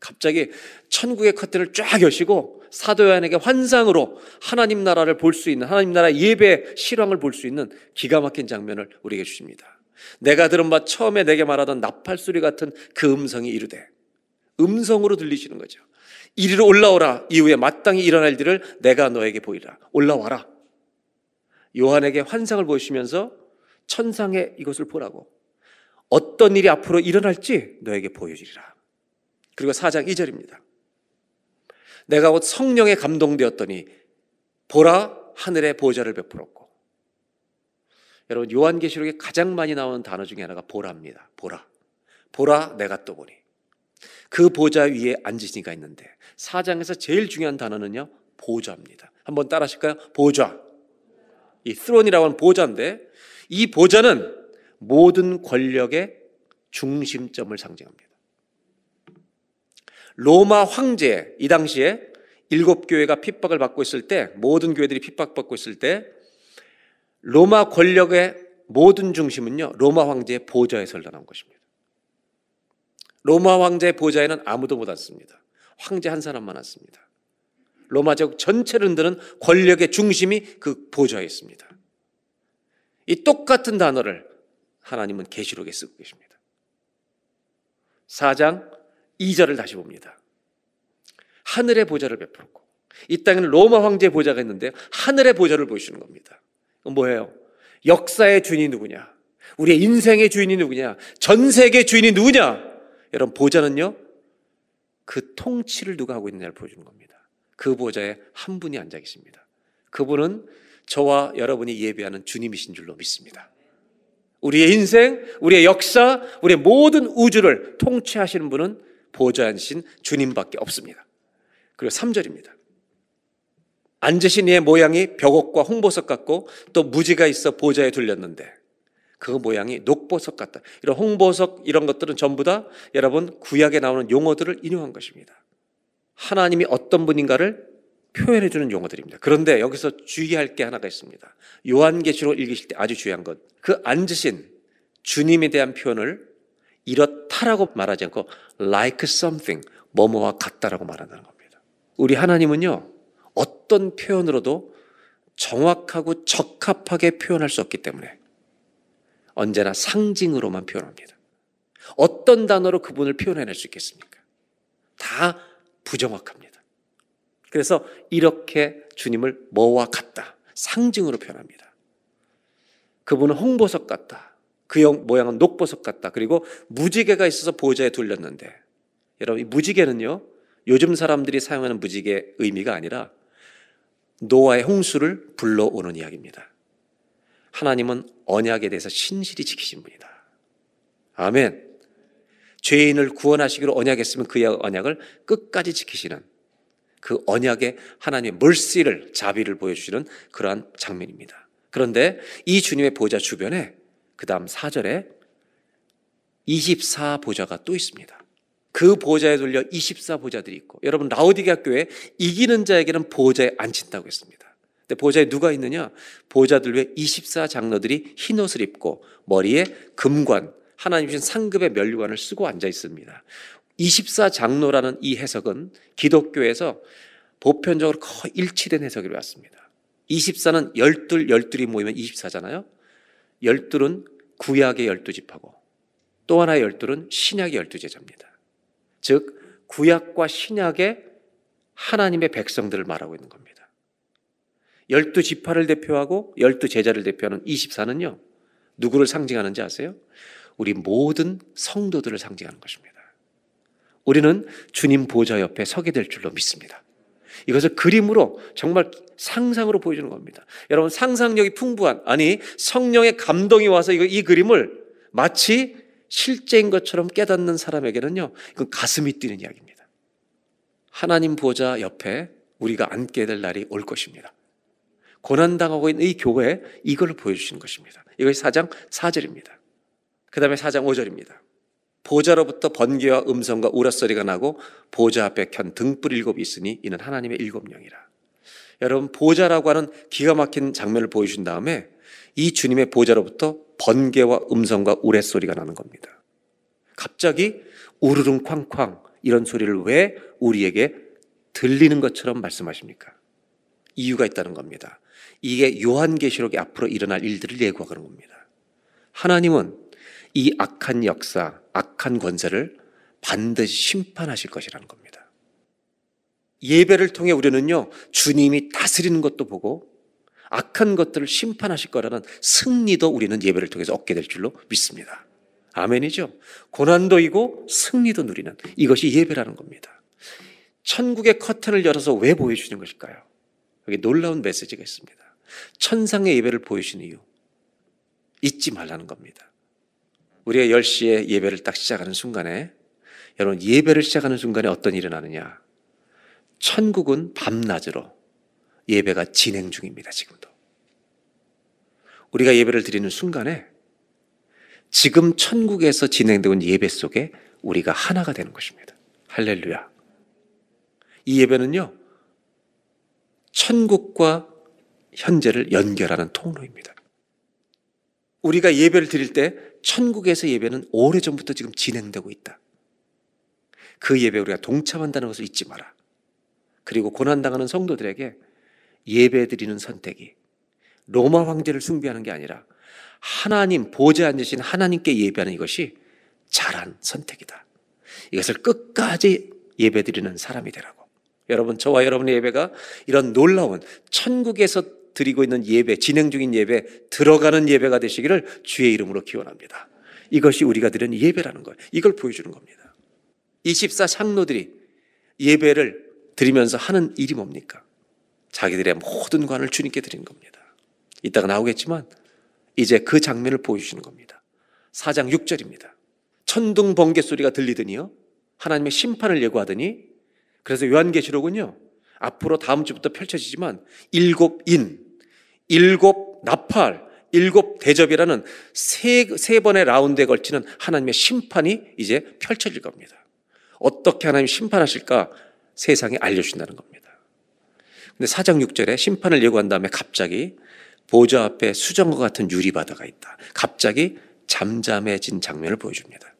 갑자기 천국의 커튼을 쫙 여시고 사도 요한에게 환상으로 하나님 나라를 볼 수 있는 하나님 나라 예배 실황을 볼 수 있는 기가 막힌 장면을 우리에게 주십니다. 내가 들은 바 처음에 내게 말하던 나팔 소리 같은 그 음성이 이르되 음성으로 들리시는 거죠. 이리로 올라오라. 이후에 마땅히 일어날 일을 내가 너에게 보이라. 올라와라. 요한에게 환상을 보시면서 천상에 이것을 보라고. 어떤 일이 앞으로 일어날지 너에게 보여주리라. 그리고 4장 2절입니다. 내가 곧 성령에 감동되었더니 보라 하늘의 보좌를 베풀었고 여러분 요한계시록에 가장 많이 나오는 단어 중에 하나가 보라입니다. 보라. 보라 내가 또 보니 그 보좌 위에 앉으신 이가 있는데 사장에서 제일 중요한 단어는요 보좌입니다. 한번 따라 하실까요? 보좌. 이 스론이라고 하는 보좌인데 이 보좌는 모든 권력의 중심점을 상징합니다. 로마 황제 이 당시에 일곱 교회가 핍박을 받고 있을 때 모든 교회들이 핍박받고 있을 때 로마 권력의 모든 중심은요 로마 황제의 보좌에 설단한 것입니다. 로마 황제의 보좌에는 아무도 못 앉습니다. 황제 한 사람만 앉습니다. 로마 제국 전체를 흔드는 권력의 중심이 그 보좌에 있습니다. 이 똑같은 단어를 하나님은 계시록에 쓰고 계십니다. 4장 2절을 다시 봅니다. 하늘의 보좌를 베풀었고 이 땅에는 로마 황제의 보좌가 있는데 하늘의 보좌를 보여주는 겁니다. 뭐예요? 역사의 주인이 누구냐? 우리의 인생의 주인이 누구냐? 전 세계 주인이 누구냐? 여러분 보좌는요. 그 통치를 누가 하고 있느냐를 보여주는 겁니다. 그 보좌에 한 분이 앉아 계십니다. 그분은 저와 여러분이 예배하는 주님이신 줄로 믿습니다. 우리의 인생, 우리의 역사, 우리의 모든 우주를 통치하시는 분은 보좌에 앉으신 주님밖에 없습니다. 그리고 3절입니다. 앉으신 이의 모양이 벽옥과 홍보석 같고 또 무지가 있어 보좌에 둘렸는데 그 모양이 녹보석 같다. 이런 홍보석 이런 것들은 전부 다 여러분 구약에 나오는 용어들을 인용한 것입니다. 하나님이 어떤 분인가를 표현해 주는 용어들입니다. 그런데 여기서 주의할 게 하나가 있습니다. 요한계시록 읽으실 때 아주 중요한 것. 그 앉으신 주님에 대한 표현을 이렇다라고 말하지 않고 like something, 뭐뭐와 같다라고 말한다는 겁니다. 우리 하나님은요, 어떤 표현으로도 정확하고 적합하게 표현할 수 없기 때문에 언제나 상징으로만 표현합니다. 어떤 단어로 그분을 표현해낼 수 있겠습니까? 다 부정확합니다. 그래서 이렇게 주님을 뭐와 같다. 상징으로 표현합니다. 그분은 홍보석 같다. 그 모양은 녹보석 같다. 그리고 무지개가 있어서 보좌에 둘렸는데 여러분 이 무지개는요. 요즘 사람들이 사용하는 무지개 의미가 아니라 노아의 홍수를 불러오는 이야기입니다. 하나님은 언약에 대해서 신실히 지키신 분이다. 아멘. 죄인을 구원하시기로 언약했으면 그 언약을 끝까지 지키시는 그 언약의 하나님의 멀시를 자비를 보여주시는 그러한 장면입니다. 그런데 이 주님의 보좌 주변에 그 다음 4절에 24보좌가 또 있습니다. 그 보좌에 돌려 24보좌들이 있고 여러분 라우디게아 교회 이기는 자에게는 보좌에 앉힌다고 했습니다. 근데 보좌에 누가 있느냐? 보좌들 위에 24 장로들이 흰 옷을 입고 머리에 금관 하나님 주신 상급의 멸류관을 쓰고 앉아 있습니다. 24 장로라는 이 해석은 기독교에서 보편적으로 거의 일치된 해석으로 왔습니다. 24는 열둘, 열둘이 모이면 24잖아요. 열둘은 구약의 열두 지파고 또 하나의 열둘은 신약의 열두 제자입니다. 즉, 구약과 신약의 하나님의 백성들을 말하고 있는 겁니다. 열두 지파를 대표하고 열두 제자를 대표하는 24는요, 누구를 상징하는지 아세요? 우리 모든 성도들을 상징하는 것입니다. 우리는 주님 보좌 옆에 서게 될 줄로 믿습니다. 이것을 그림으로 정말 상상으로 보여주는 겁니다. 여러분 상상력이 풍부한 아니 성령의 감동이 와서 이 그림을 마치 실제인 것처럼 깨닫는 사람에게는요 이건 가슴이 뛰는 이야기입니다. 하나님 보좌 옆에 우리가 앉게 될 날이 올 것입니다. 고난 당하고 있는 이 교회에 이걸 보여주시는 것입니다. 이것이 4장 4절입니다. 그 다음에 4장 5절입니다. 보좌로부터 번개와 음성과 우라소리가 나고 보좌 앞에 켠 등불 일곱이 있으니 이는 하나님의 일곱 영이라. 여러분 보좌라고 하는 기가 막힌 장면을 보여준 다음에 이 주님의 보좌로부터 번개와 음성과 우레소리가 나는 겁니다. 갑자기 우르릉 쾅쾅 이런 소리를 왜 우리에게 들리는 것처럼 말씀하십니까? 이유가 있다는 겁니다. 이게 요한계시록에 앞으로 일어날 일들을 예고하는 겁니다. 하나님은 이 악한 역사, 악한 권세를 반드시 심판하실 것이라는 겁니다. 예배를 통해 우리는요, 주님이 다스리는 것도 보고 악한 것들을 심판하실 거라는 승리도 우리는 예배를 통해서 얻게 될 줄로 믿습니다. 아멘이죠. 고난도 이고 승리도 누리는 이것이 예배라는 겁니다. 천국의 커튼을 열어서 왜 보여주는 것일까요? 여기 놀라운 메시지가 있습니다. 천상의 예배를 보여주는 이유. 잊지 말라는 겁니다. 우리가 10시에 예배를 딱 시작하는 순간에 여러분 예배를 시작하는 순간에 어떤 일이 일어나느냐? 천국은 밤낮으로 예배가 진행 중입니다. 지금도. 우리가 예배를 드리는 순간에 지금 천국에서 진행되고 있는 예배 속에 우리가 하나가 되는 것입니다. 할렐루야. 이 예배는요, 천국과 현재를 연결하는 통로입니다. 우리가 예배를 드릴 때 천국에서 예배는 오래전부터 지금 진행되고 있다. 그 예배 우리가 동참한다는 것을 잊지 마라. 그리고 고난당하는 성도들에게 예배 드리는 선택이 로마 황제를 숭배하는 게 아니라 하나님 보좌에 앉으신 하나님께 예배하는 이것이 잘한 선택이다. 이것을 끝까지 예배 드리는 사람이 되라고. 여러분 저와 여러분의 예배가 이런 놀라운 천국에서 드리고 있는 예배, 진행 중인 예배, 들어가는 예배가 되시기를 주의 이름으로 기원합니다. 이것이 우리가 드리는 예배라는 거예요. 이걸 보여주는 겁니다. 24 장로들이 예배를 드리면서 하는 일이 뭡니까? 자기들의 모든 관을 주님께 드리는 겁니다. 이따가 나오겠지만 이제 그 장면을 보여주시는 겁니다. 4장 6절입니다. 천둥 번개 소리가 들리더니요. 하나님의 심판을 예고하더니 그래서 요한계시록은요. 앞으로 다음 주부터 펼쳐지지만 일곱 인, 일곱 나팔, 일곱 대접이라는 세, 세 번의 라운드에 걸치는 하나님의 심판이 이제 펼쳐질 겁니다. 어떻게 하나님 심판하실까 세상에 알려주신다는 겁니다. 근데 사장 6절에 심판을 예고한 다음에 갑자기 보좌 앞에 수정과 같은 유리바다가 있다. 갑자기 잠잠해진 장면을 보여줍니다.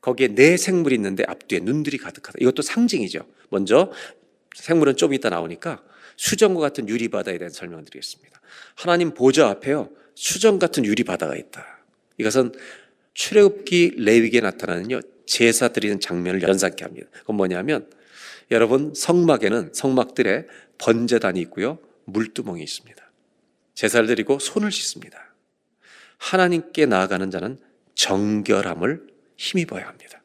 거기에 네 생물이 있는데 앞뒤에 눈들이 가득하다. 이것도 상징이죠. 먼저 생물은 좀 이따 나오니까 수정과 같은 유리바다에 대한 설명을 드리겠습니다. 하나님 보좌 앞에요. 수정 같은 유리바다가 있다. 이것은 출애굽기 레위기에 나타나는요. 제사 드리는 장면을 연상케 합니다. 그건 뭐냐면 여러분 성막에는 성막들에 번제단이 있고요. 물두멍이 있습니다. 제사를 드리고 손을 씻습니다. 하나님께 나아가는 자는 정결함을 힘입어야 합니다.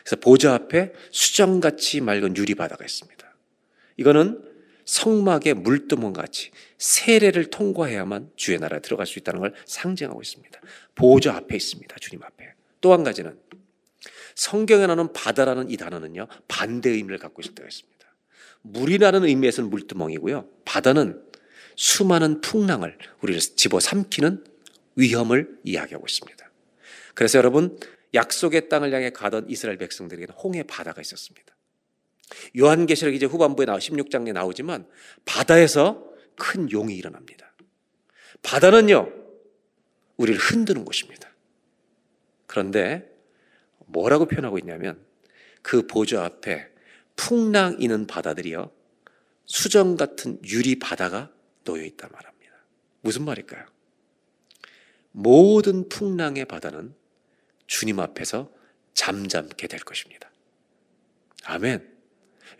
그래서 보좌 앞에 수정같이 맑은 유리바다가 있습니다. 이거는 성막의 물두멍 같이 세례를 통과해야만 주의 나라에 들어갈 수 있다는 걸 상징하고 있습니다. 보좌 앞에 있습니다. 주님 앞에. 또 한 가지는 성경에 나오는 바다라는 이 단어는요, 반대 의미를 갖고 있을 때가 있습니다. 물이라는 의미에서는 물두멍이고요. 바다는 수많은 풍랑을 우리를 집어 삼키는 위험을 이야기하고 있습니다. 그래서 여러분, 약속의 땅을 향해 가던 이스라엘 백성들에게는 홍해 바다가 있었습니다. 요한계시록 이제 후반부에 나와 16장에 나오지만 바다에서 큰 용이 일어납니다. 바다는요, 우리를 흔드는 곳입니다. 그런데 뭐라고 표현하고 있냐면 그 보좌 앞에 풍랑 이는 바다들이요. 수정 같은 유리 바다가 놓여 있단 말합니다. 무슨 말일까요? 모든 풍랑의 바다는 주님 앞에서 잠잠게 될 것입니다. 아멘.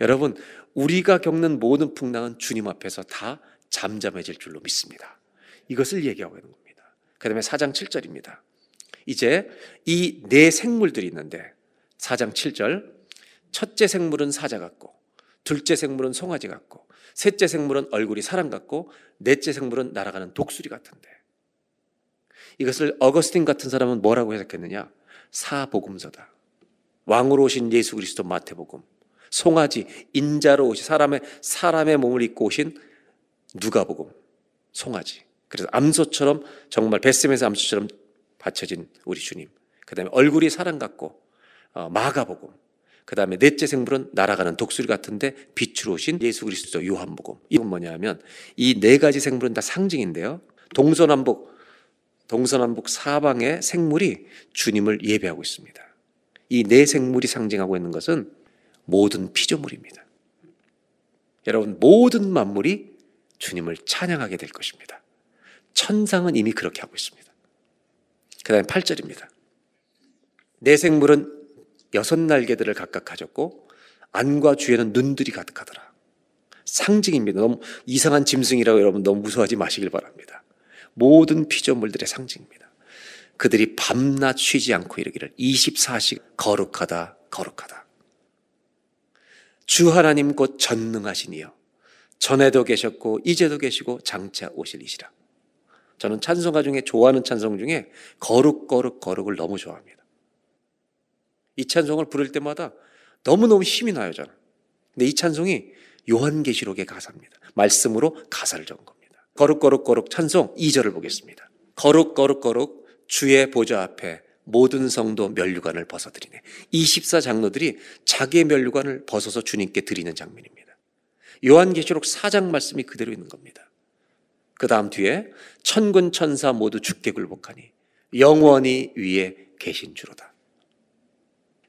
여러분, 우리가 겪는 모든 풍랑은 주님 앞에서 다 잠잠해질 줄로 믿습니다. 이것을 얘기하고 있는 겁니다. 그 다음에 4장 7절입니다. 이제 이 네 생물들이 있는데 4장 7절 첫째 생물은 사자 같고 둘째 생물은 송아지 같고 셋째 생물은 얼굴이 사람 같고 넷째 생물은 날아가는 독수리 같은데. 이것을 어거스틴 같은 사람은 뭐라고 해석했느냐? 사복음서다. 왕으로 오신 예수 그리스도 마태복음. 송아지 인자로 오신 사람의 사람의 몸을 입고 오신 누가복음. 송아지. 그래서 암소처럼 정말 베스메스 암소처럼 받쳐진 우리 주님. 그 다음에 얼굴이 사람 같고, 어, 마가복음. 그 다음에 넷째 생물은 날아가는 독수리 같은데 빛으로 오신 예수 그리스도 요한복음. 이건 뭐냐면 이 네 가지 생물은 다 상징인데요. 동서남북, 동서남북 사방의 생물이 주님을 예배하고 있습니다. 이 네 생물이 상징하고 있는 것은 모든 피조물입니다. 여러분, 모든 만물이 주님을 찬양하게 될 것입니다. 천상은 이미 그렇게 하고 있습니다. 그 다음에 8절입니다. 내 생물은 여섯 날개들을 각각 가졌고 안과 주에는 눈들이 가득하더라. 상징입니다. 너무 이상한 짐승이라고 여러분 너무 무서워하지 마시길 바랍니다. 모든 피조물들의 상징입니다. 그들이 밤낮 쉬지 않고 이르기를 24시 거룩하다 거룩하다. 주 하나님 곧 전능하시니요. 전에도 계셨고 이제도 계시고 장차 오실이시라. 저는 찬송가 중에 좋아하는 찬송 중에 거룩 거룩 거룩을 너무 좋아합니다. 이 찬송을 부를 때마다 너무너무 힘이 나요, 저는. 근데 이 찬송이 요한계시록의 가사입니다. 말씀으로 가사를 적은 겁니다. 거룩 거룩 거룩 찬송 2절을 보겠습니다. 거룩 거룩 거룩 주의 보좌 앞에 모든 성도 면류관을 벗어드리네. 24장로들이 자기의 면류관을 벗어서 주님께 드리는 장면입니다. 요한계시록 4장 말씀이 그대로 있는 겁니다. 그 다음 뒤에 천군 천사 모두 죽게 굴복하니 영원히 위에 계신 주로다.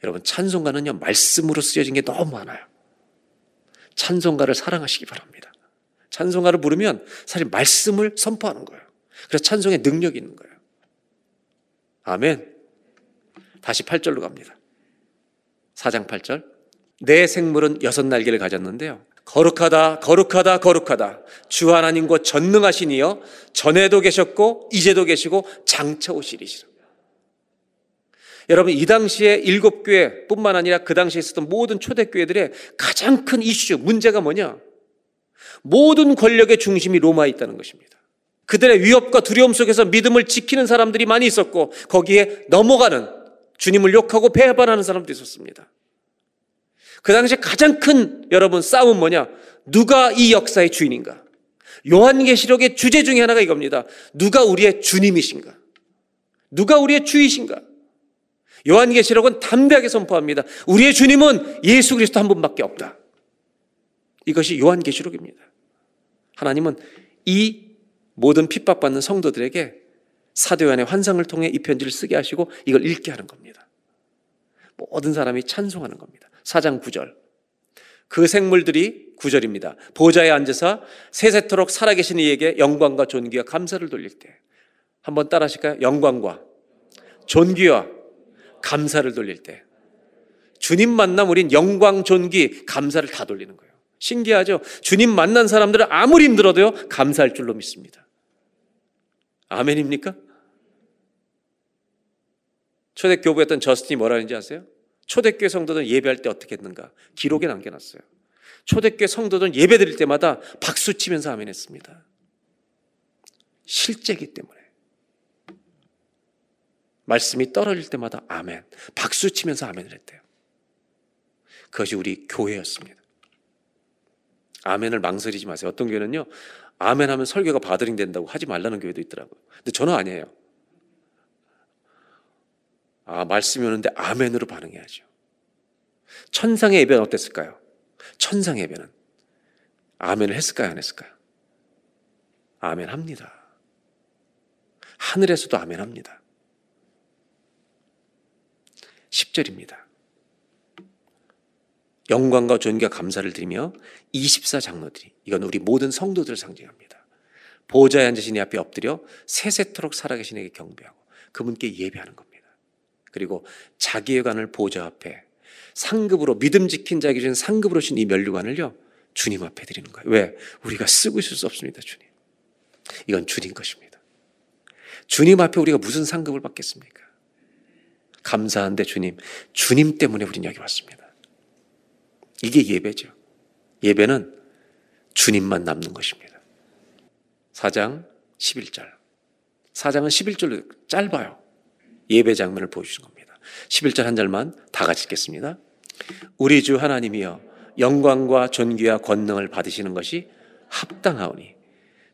여러분 찬송가는요 말씀으로 쓰여진 게 너무 많아요. 찬송가를 사랑하시기 바랍니다. 찬송가를 부르면 사실 말씀을 선포하는 거예요. 그래서 찬송에 능력이 있는 거예요. 아멘. 다시 8절로 갑니다. 4장 8절. 내 생물은 여섯 날개를 가졌는데요. 거룩하다, 거룩하다, 거룩하다. 주 하나님 과 전능하시니요. 전에도 계셨고, 이제도 계시고, 장차 오시리시라. 여러분, 이 당시에 일곱 교회 뿐만 아니라 그 당시에 있었던 모든 초대교회들의 가장 큰 이슈, 문제가 뭐냐? 모든 권력의 중심이 로마에 있다는 것입니다. 그들의 위협과 두려움 속에서 믿음을 지키는 사람들이 많이 있었고, 거기에 넘어가는 주님을 욕하고 배반하는 사람도 있었습니다. 그 당시에 가장 큰 여러분 싸움 뭐냐? 누가 이 역사의 주인인가? 요한계시록의 주제 중에 하나가 이겁니다. 누가 우리의 주님이신가? 누가 우리의 주이신가? 요한계시록은 담대하게 선포합니다. 우리의 주님은 예수 그리스도 한 분밖에 없다. 이것이 요한계시록입니다. 하나님은 이 모든 핍박받는 성도들에게 사도 요한의 환상을 통해 이 편지를 쓰게 하시고 이걸 읽게 하는 겁니다. 모든 사람이 찬송하는 겁니다. 4장 9절. 그 생물들이 9절입니다. 보좌에 앉아서 세세토록 살아계신 이에게 영광과 존귀와 감사를 돌릴 때 한번 따라 하실까요? 영광과 존귀와 감사를 돌릴 때 주님 만남 우린 영광, 존귀, 감사를 다 돌리는 거예요. 신기하죠? 주님 만난 사람들은 아무리 힘들어도요, 감사할 줄로 믿습니다. 아멘입니까? 초대교부였던 저스틴이 뭐라 는지 아세요? 초대교회 성도들은 예배할 때 어떻게 했는가? 기록에 남겨놨어요. 초대교회 성도들은 예배 드릴 때마다 박수 치면서 아멘 했습니다. 실제기 때문에. 말씀이 떨어질 때마다 아멘. 박수 치면서 아멘을 했대요. 그것이 우리 교회였습니다. 아멘을 망설이지 마세요. 어떤 교회는요, 아멘 하면 설교가 바드링 된다고 하지 말라는 교회도 있더라고요. 근데 저는 아니에요. 아, 말씀이 오는데 아멘으로 반응해야죠. 천상의 예배는 어땠을까요? 천상의 예배는 아멘을 했을까요? 안 했을까요? 아멘 합니다. 하늘에서도 아멘 합니다. 10절입니다. 영광과 존귀와 감사를 드리며 24장로들이 이건 우리 모든 성도들을 상징합니다. 보좌에 앉으신 이 앞에 엎드려 세세토록 살아계신 에게 경배하고 그분께 예배하는 겁니다. 그리고 자기의 관을 보좌 앞에 상급으로 믿음 지킨 자에게 준 상급으로 신이 면류관을요 주님 앞에 드리는 거예요. 왜? 우리가 쓰고 있을 수 없습니다, 주님. 이건 주님 것입니다. 주님 앞에 우리가 무슨 상급을 받겠습니까? 감사한데 주님, 주님 때문에 우리는 여기 왔습니다. 이게 예배죠. 예배는 주님만 남는 것입니다. 4장 11절. 4장은 11절로 짧아요. 예배 장면을 보여주신 겁니다. 11절 한 절만 다 같이 읽겠습니다. 우리 주 하나님이여 영광과 존귀와 권능을 받으시는 것이 합당하오니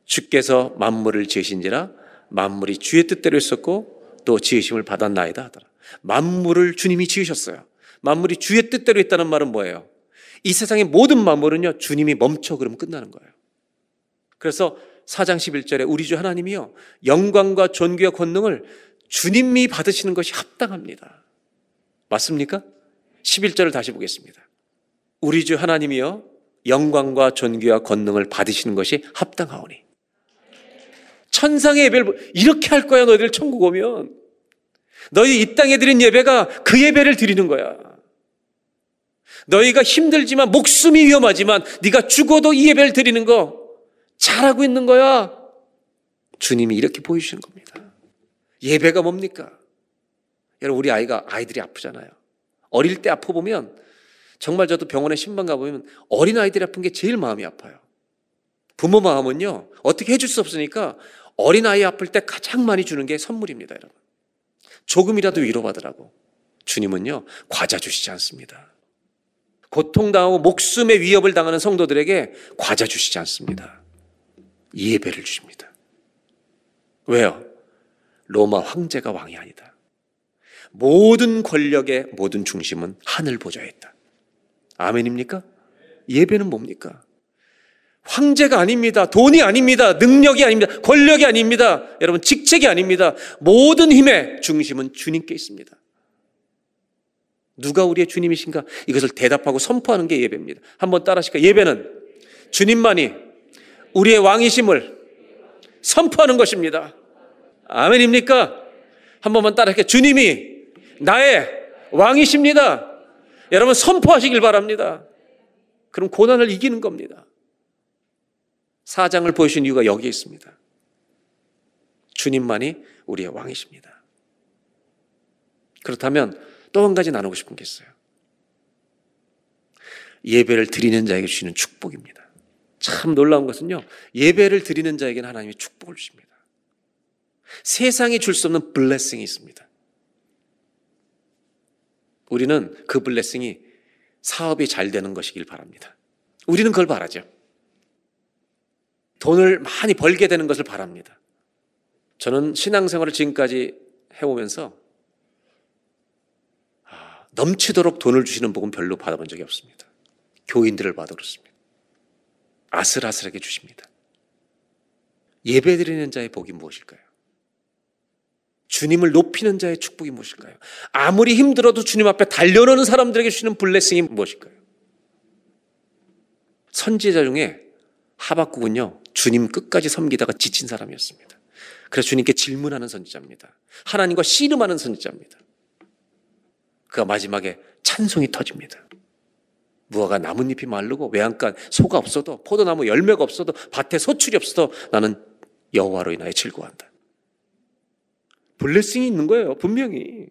주께서 만물을 지으신지라 만물이 주의 뜻대로 했었고 또 지으심을 받았나이다 하더라. 만물을 주님이 지으셨어요. 만물이 주의 뜻대로 했다는 말은 뭐예요? 이 세상의 모든 만물은요, 주님이 멈춰 그러면 끝나는 거예요. 그래서 4장 11절에 우리 주 하나님이요, 영광과 존귀와 권능을 주님이 받으시는 것이 합당합니다. 맞습니까? 11절을 다시 보겠습니다. 우리 주 하나님이요, 영광과 존귀와 권능을 받으시는 것이 합당하오니. 천상의 예배를, 이렇게 할 거야, 너희들 천국 오면. 너희 이 땅에 드린 예배가 그 예배를 드리는 거야. 너희가 힘들지만 목숨이 위험하지만 네가 죽어도 이 예배를 드리는 거 잘하고 있는 거야. 주님이 이렇게 보여주시는 겁니다. 예배가 뭡니까? 여러분 우리 아이가 아이들이 아프잖아요. 어릴 때 아파 보면 정말 저도 병원에 신방 가보면 어린 아이들이 아픈 게 제일 마음이 아파요. 부모 마음은요, 어떻게 해줄 수 없으니까 어린 아이 아플 때 가장 많이 주는 게 선물입니다, 여러분. 조금이라도 위로받으라고. 주님은요, 과자 주시지 않습니다. 고통당하고 목숨의 위협을 당하는 성도들에게 과자 주시지 않습니다. 예배를 주십니다. 왜요? 로마 황제가 왕이 아니다. 모든 권력의 모든 중심은 하늘 보좌에 있다. 아멘입니까? 예배는 뭡니까? 황제가 아닙니다. 돈이 아닙니다. 능력이 아닙니다. 권력이 아닙니다. 여러분, 직책이 아닙니다. 모든 힘의 중심은 주님께 있습니다. 누가 우리의 주님이신가? 이것을 대답하고 선포하는 게 예배입니다. 한번 따라 하실까? 예배는 주님만이 우리의 왕이심을 선포하는 것입니다. 아멘입니까? 한 번만 따라할게요. 주님이 나의 왕이십니다. 여러분 선포하시길 바랍니다. 그럼 고난을 이기는 겁니다. 사장을 보여주신 이유가 여기에 있습니다. 주님만이 우리의 왕이십니다. 그렇다면 또 한 가지 나누고 싶은 게 있어요. 예배를 드리는 자에게 주시는 축복입니다. 참 놀라운 것은요, 예배를 드리는 자에게는 하나님이 축복을 주십니다. 세상이 줄 수 없는 블레싱이 있습니다. 우리는 그 블레싱이 사업이 잘 되는 것이길 바랍니다. 우리는 그걸 바라죠. 돈을 많이 벌게 되는 것을 바랍니다. 저는 신앙생활을 지금까지 해오면서 아, 넘치도록 돈을 주시는 복은 별로 받아본 적이 없습니다. 교인들을 봐도 그렇습니다. 아슬아슬하게 주십니다. 예배 드리는 자의 복이 무엇일까요? 주님을 높이는 자의 축복이 무엇일까요? 아무리 힘들어도 주님 앞에 달려오는 사람들에게 주시는 블레싱이 무엇일까요? 선지자 중에 하박국은요, 주님 끝까지 섬기다가 지친 사람이었습니다. 그래서 주님께 질문하는 선지자입니다. 하나님과 씨름하는 선지자입니다. 그가 마지막에 찬송이 터집니다. 무화과 나뭇잎이 마르고 외양간 소가 없어도 포도나무 열매가 없어도 밭에 소출이 없어도 나는 여호와로 인하여 즐거워한다. 블레싱이 있는 거예요. 분명히.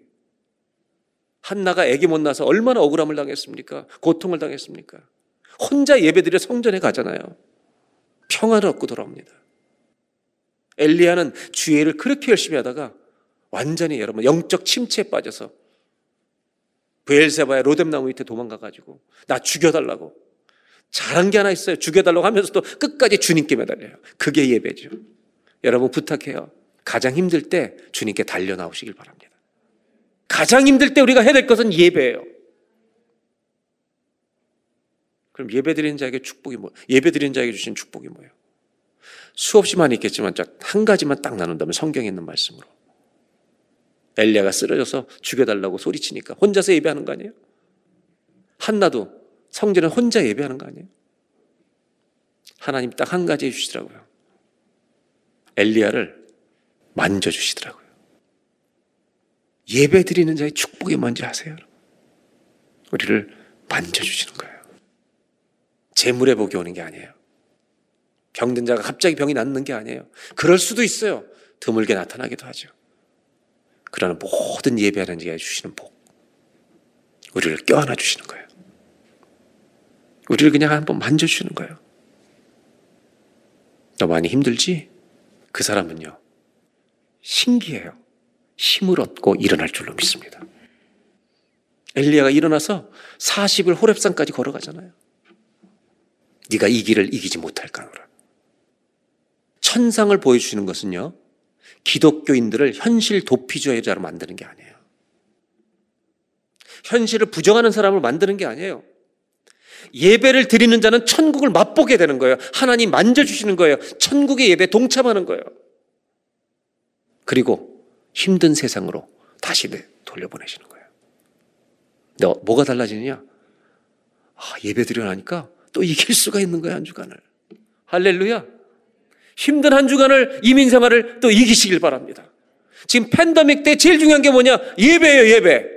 한나가 애기 못 낳아서 얼마나 억울함을 당했습니까? 고통을 당했습니까? 혼자 예배드려 성전에 가잖아요. 평안을 얻고 돌아옵니다. 엘리야는 주의를 그렇게 열심히 하다가 완전히 여러분 영적 침체에 빠져서 베엘세바의 로뎀나무 밑에 도망가 가지고 나 죽여달라고 잘한 게 하나 있어요. 죽여달라고 하면서도 끝까지 주님께 매달려요. 그게 예배죠. 여러분 부탁해요. 가장 힘들 때 주님께 달려 나오시길 바랍니다. 가장 힘들 때 우리가 해야 될 것은 예배예요. 그럼 예배 드리는 자에게 축복이 뭐, 예배 드리는 자에게 주신 축복이 뭐예요? 수없이 많이 있겠지만 한 가지만 딱 나눈다면 성경에 있는 말씀으로. 엘리야가 쓰러져서 죽여달라고 소리치니까 혼자서 예배하는 거 아니에요? 한나도 성전에 혼자 예배하는 거 아니에요? 하나님 딱 한 가지 해주시더라고요. 엘리야를 만져주시더라고요. 예배 드리는 자의 축복이 뭔지 아세요? 우리를 만져주시는 거예요. 재물의 복이 오는 게 아니에요. 병든 자가 갑자기 병이 낫는 게 아니에요. 그럴 수도 있어요. 드물게 나타나기도 하죠. 그러나 모든 예배하는 자에 주시는 복. 우리를 껴안아 주시는 거예요. 우리를 그냥 한번 만져주시는 거예요. 너 많이 힘들지? 그 사람은요, 신기해요. 힘을 얻고 일어날 줄로 믿습니다. 엘리야가 일어나서 40일 호랩산까지 걸어가잖아요. 네가 이 길을 이기지 못할 까노라. 천상을 보여주시는 것은요. 기독교인들을 현실 도피주의자로 만드는 게 아니에요. 현실을 부정하는 사람을 만드는 게 아니에요. 예배를 드리는 자는 천국을 맛보게 되는 거예요. 하나님 만져주시는 거예요. 천국의 예배 동참하는 거예요. 그리고 힘든 세상으로 다시 돌려보내시는 거예요. 너 뭐가 달라지느냐? 아, 예배 드려나니까 또 이길 수가 있는 거야, 한 주간을. 할렐루야. 힘든 한 주간을 이민 생활을 또 이기시길 바랍니다. 지금 팬더믹 때 제일 중요한 게 뭐냐? 예배예요, 예배.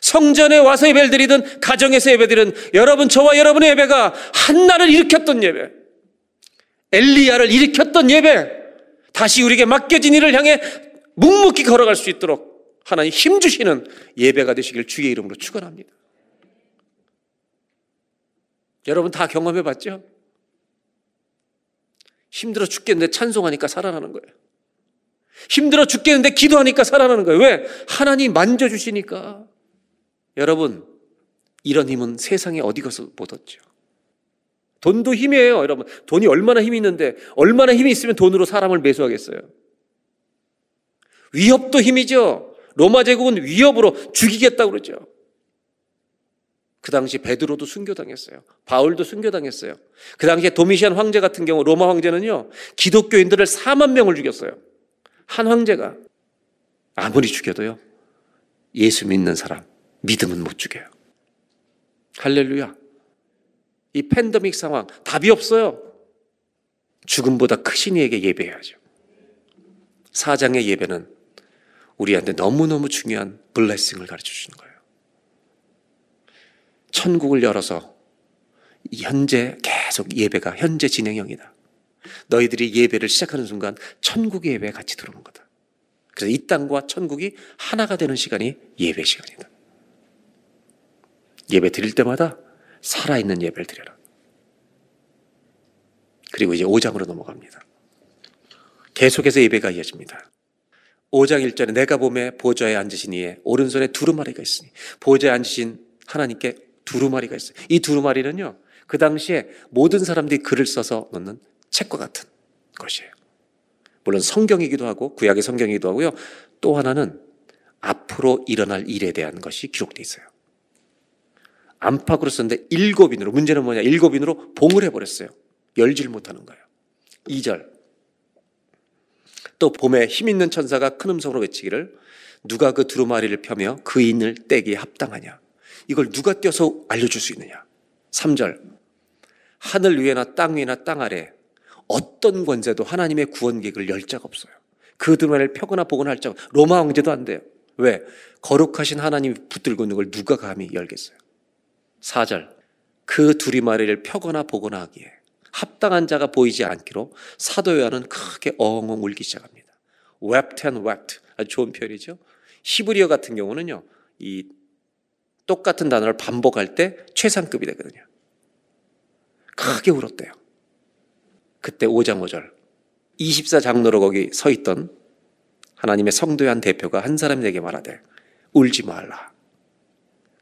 성전에 와서 예배를 드리든 가정에서 예배 드리든 여러분 저와 여러분의 예배가 한나를 일으켰던 예배. 엘리야를 일으켰던 예배. 다시 우리에게 맡겨진 일을 향해 묵묵히 걸어갈 수 있도록 하나님 힘 주시는 예배가 되시길 주의 이름으로 축원합니다. 여러분 다 경험해 봤죠? 힘들어 죽겠는데 찬송하니까 살아나는 거예요. 힘들어 죽겠는데 기도하니까 살아나는 거예요. 왜? 하나님 만져주시니까. 여러분, 이런 힘은 세상에 어디 가서 못 얻죠. 돈도 힘이에요, 여러분. 돈이 얼마나 힘이 있는데, 얼마나 힘이 있으면 돈으로 사람을 매수하겠어요. 위협도 힘이죠. 로마 제국은 위협으로 죽이겠다고 그러죠. 그 당시 베드로도 순교당했어요. 바울도 순교당했어요. 그 당시에 도미시안 황제 같은 경우 로마 황제는요. 기독교인들을 4만 명을 죽였어요. 한 황제가 아무리 죽여도요. 예수 믿는 사람 믿음은 못 죽여요. 할렐루야. 이 팬데믹 상황 답이 없어요. 죽음보다 크신 이에게 예배해야죠. 사장의 예배는 우리한테 너무너무 중요한 블레싱을 가르쳐 주시는 거예요. 천국을 열어서 현재 계속 예배가 현재 진행형이다. 너희들이 예배를 시작하는 순간 천국의 예배에 같이 들어오는 거다. 그래서 이 땅과 천국이 하나가 되는 시간이 예배 시간이다. 예배 드릴 때마다 살아있는 예배를 드려라. 그리고 이제 5장으로 넘어갑니다. 계속해서 예배가 이어집니다. 5장 1절에 내가 봄에 보좌에 앉으신 이에 오른손에 두루마리가 있으니 보좌에 앉으신 하나님께 두루마리가 있어요. 이 두루마리는요. 그 당시에 모든 사람들이 글을 써서 넣는 책과 같은 것이에요. 물론 성경이기도 하고 구약의 성경이기도 하고요. 또 하나는 앞으로 일어날 일에 대한 것이 기록되어 있어요. 안팎으로 썼는데 일곱인으로 문제는 뭐냐? 일곱인으로 봉을 해버렸어요. 열질 못하는 거예요. 2절 또 봄에 힘 있는 천사가 큰 음성으로 외치기를 누가 그 두루마리를 펴며 그 인을 떼기에 합당하냐? 이걸 누가 떼서 알려줄 수 있느냐? 3절 하늘 위에나 땅 위에나 땅 아래 어떤 권세도 하나님의 구원 계획을 열 자가 없어요. 그 두루마리를 펴거나 보거나 할 자가 로마 왕제도 안 돼요. 왜? 거룩하신 하나님이 붙들고 있는 걸 누가 감히 열겠어요? 4절 그 두리마리를 펴거나 보거나 하기에 합당한 자가 보이지 않기로 사도 요한은 크게 엉엉 울기 시작합니다. wept and wept. 아주 좋은 표현이죠. 히브리어 같은 경우는요. 이 똑같은 단어를 반복할 때 최상급이 되거든요. 크게 울었대요. 그때 5장 5절 24장로로 거기 서 있던 하나님의 성도의 한 대표가 한 사람에게 말하되 울지 말라.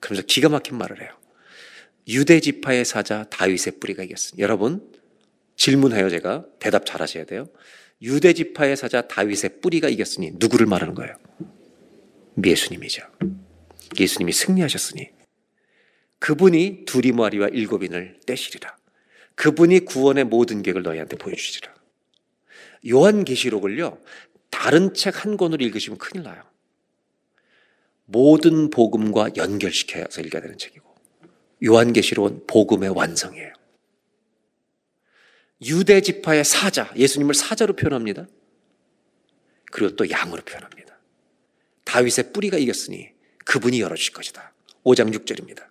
그러면서 기가 막힌 말을 해요. 유대 지파의 사자 다윗의 뿌리가 이겼으니 여러분 질문해요 제가 대답 잘 하셔야 돼요. 유대 지파의 사자 다윗의 뿌리가 이겼으니 누구를 말하는 거예요? 예수님이죠. 예수님이 승리하셨으니 그분이 두리마리와 일곱인을 떼시리라. 그분이 구원의 모든 계획을 너희한테 보여주시리라. 요한계시록을요 다른 책 한 권으로 읽으시면 큰일 나요. 모든 복음과 연결시켜서 읽어야 되는 책이고 요한계시록은 복음의 완성이에요. 유대 지파의 사자, 예수님을 사자로 표현합니다. 그리고 또 양으로 표현합니다. 다윗의 뿌리가 이겼으니 그분이 열어주실 것이다. 5장 6절입니다.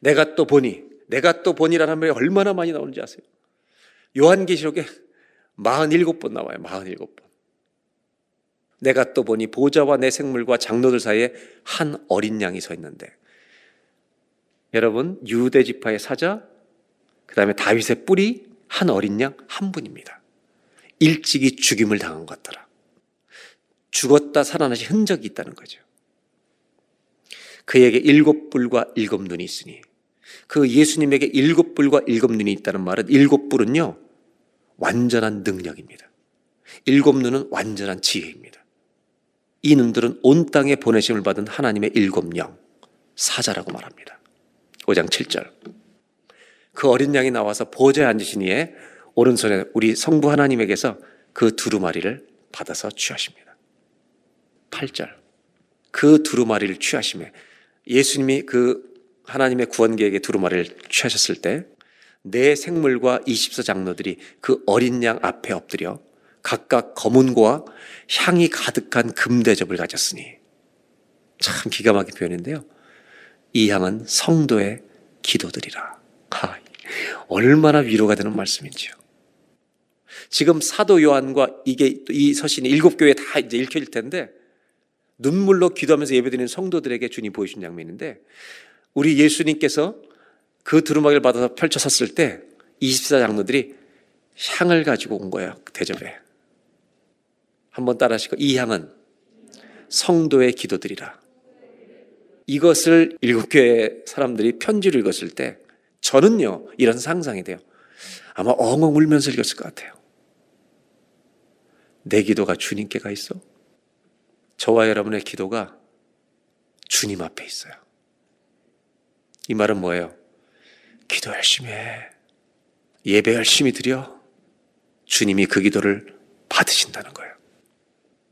내가 또 보니, 내가 또 보니라는 말이 얼마나 많이 나오는지 아세요? 요한계시록에 47번 나와요. 47번. 내가 또 보니 보좌와 내 생물과 장로들 사이에 한 어린 양이 서 있는데 여러분 유대 지파의 사자 그 다음에 다윗의 뿌리 한 어린 양 한 분입니다. 일찍이 죽임을 당한 것 같더라. 죽었다 살아나신 흔적이 있다는 거죠. 그에게 일곱 뿔과 일곱 눈이 있으니 그 예수님에게 일곱 뿔과 일곱 눈이 있다는 말은 일곱 뿔은요 완전한 능력입니다. 일곱 눈은 완전한 지혜입니다. 이 눈들은 온 땅에 보내심을 받은 하나님의 일곱 영 사자라고 말합니다. 5장 7절. 그 어린 양이 나와서 보좌에 앉으신 이에 오른손에 우리 성부 하나님에게서 그 두루마리를 받아서 취하십니다. 8절. 그 두루마리를 취하심에 예수님이 그 하나님의 구원 계획의 두루마리를 취하셨을 때 내 생물과 24 장로들이 그 어린 양 앞에 엎드려 각각 검은 고와 향이 가득한 금대접을 가졌으니 참 기가 막힌 표현인데요. 이 향은 성도의 기도들이라. 하, 얼마나 위로가 되는 말씀인지요. 지금 사도 요한과 이게 이 서신이 일곱 교회 다 이제 읽혀질 텐데 눈물로 기도하면서 예배드리는 성도들에게 주님 보여준 장면인데 우리 예수님께서 그 두루마기를 받아서 펼쳐 섰을 때 24장로들이 향을 가지고 온 거예요. 그 대접에. 한번 따라 하시고 이 향은 성도의 기도들이라. 이것을 일곱 교회 사람들이 편지를 읽었을 때 저는요 이런 상상이 돼요. 아마 엉엉 울면서 읽었을 것 같아요. 내 기도가 주님께 가 있어? 저와 여러분의 기도가 주님 앞에 있어요. 이 말은 뭐예요? 기도 열심히 해. 예배 열심히 드려. 주님이 그 기도를 받으신다는 거예요.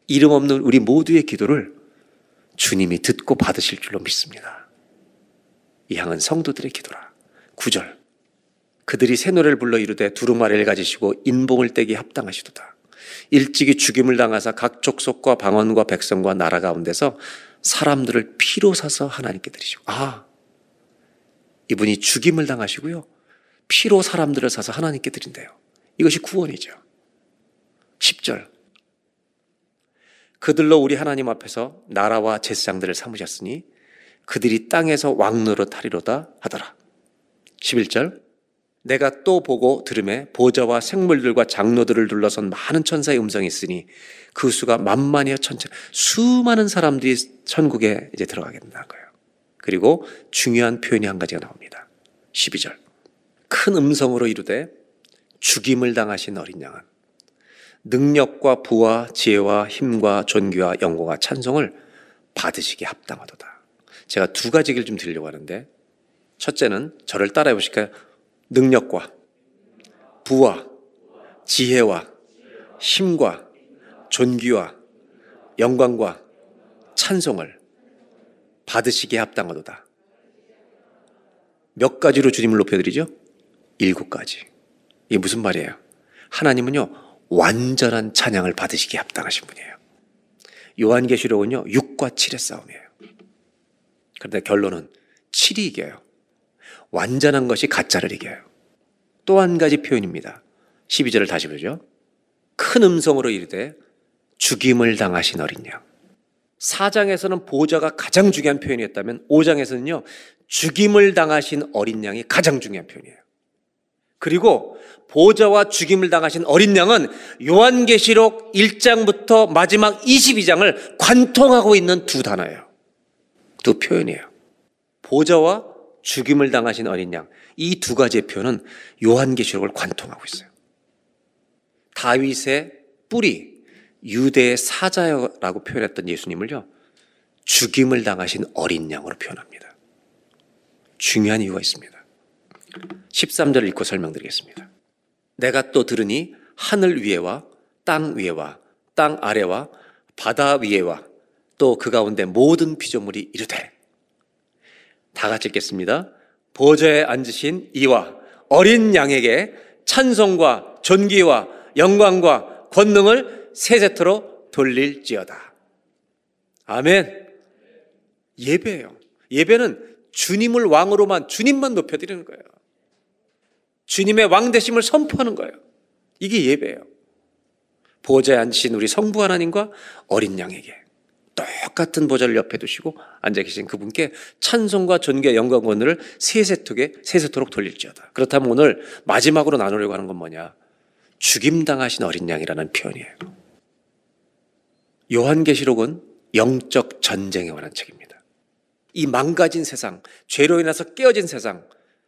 이름 없는 우리 모두의 기도를 주님이 듣고 받으실 줄로 믿습니다. 이 향은 성도들의 기도라. 9절. 그들이 새 노래를 불러 이르되 두루마리를 가지시고 인봉을 떼기 합당하시도다. 일찍이 죽임을 당하사 각 족속과 방언과 백성과 나라 가운데서 사람들을 피로 사서 하나님께 드리시고 아 이분이 죽임을 당하시고요 피로 사람들을 사서 하나님께 드린대요. 이것이 구원이죠. 10절 그들로 우리 하나님 앞에서 나라와 제사장들을 삼으셨으니 그들이 땅에서 왕노릇 하리로다 하더라. 11절 내가 또 보고 들음에 보좌와 생물들과 장로들을 둘러선 많은 천사의 음성이 있으니 그 수가 만만이여 천천 수많은 사람들이 천국에 이제 들어가게 된다는 거예요. 그리고 중요한 표현이 한 가지가 나옵니다. 12절 큰 음성으로 이르되 죽임을 당하신 어린 양은 능력과 부와 지혜와 힘과 존귀와 영광과 찬송을 받으시기 합당하도다. 제가 두 가지 얘기를 좀 드리려고 하는데 첫째는 저를 따라해 보실까요? 능력과 부와 지혜와 힘과 존귀와 영광과 찬송을 받으시기에 합당하도다. 몇 가지로 주님을 높여드리죠? 일곱 가지. 이게 무슨 말이에요? 하나님은요, 완전한 찬양을 받으시기에 합당하신 분이에요. 요한계시록은요, 6과 7의 싸움이에요. 그런데 결론은 7이 이겨요. 완전한 것이 가짜를 이겨요. 또 한 가지 표현입니다. 12절을 다시 보죠. 큰 음성으로 이르되 죽임을 당하신 어린 양. 4장에서는 보좌가 가장 중요한 표현이었다면 5장에서는요. 죽임을 당하신 어린 양이 가장 중요한 표현이에요. 그리고 보좌와 죽임을 당하신 어린 양은 요한계시록 1장부터 마지막 22장을 관통하고 있는 두 단어예요. 두 표현이에요. 보좌와 죽임을 당하신 어린 양. 이 두 가지의 표현은 요한계시록을 관통하고 있어요. 다윗의 뿌리, 유대의 사자라고 표현했던 예수님을요, 죽임을 당하신 어린 양으로 표현합니다. 중요한 이유가 있습니다. 13절을 읽고 설명드리겠습니다. 내가 또 들으니 하늘 위에와 땅 위에와 땅 아래와 바다 위에와 또 그 가운데 모든 피조물이 이르되 다 같이 읽겠습니다. 보좌에 앉으신 이와 어린 양에게 찬송과 존귀와 영광과 권능을 세세토로 돌릴지어다. 아멘. 예배예요. 예배는 주님을 왕으로만 주님만 높여드리는 거예요. 주님의 왕대심을 선포하는 거예요. 이게 예배예요. 보좌에 앉으신 우리 성부 하나님과 어린 양에게 똑같은 보좌를 옆에 두시고 앉아 계신 그분께 찬송과 존귀 영광 원을 세세토게 세세토록 돌릴지어다. 그렇다면 오늘 마지막으로 나누려고 하는 건 뭐냐? 죽임 당하신 어린 양이라는 표현이에요. 요한계시록은 영적 전쟁에 관한 책입니다. 이 망가진 세상, 죄로 인해서 깨어진 세상,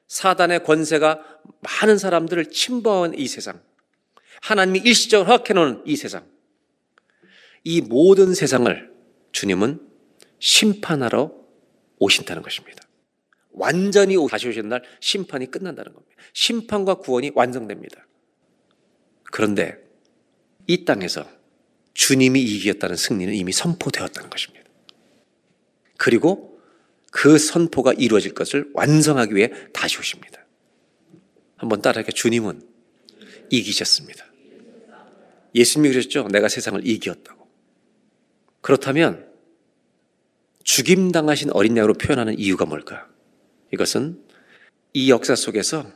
사단의 권세가 많은 사람들을 침범한 이 세상, 하나님이 일시적으로 허락해 놓은 이 세상, 이 모든 세상을 주님은 심판하러 오신다는 것입니다. 완전히 다시 오신 날 심판이 끝난다는 겁니다. 심판과 구원이 완성됩니다. 그런데 이 땅에서 주님이 이겼다는 승리는 이미 선포되었다는 것입니다. 그리고 그 선포가 이루어질 것을 완성하기 위해 다시 오십니다. 한번 따라해 주님은 이기셨습니다. 예수님이 그러셨죠? 내가 세상을 이기었다고. 그렇다면 죽임당하신 어린 양으로 표현하는 이유가 뭘까? 이것은 이 역사 속에서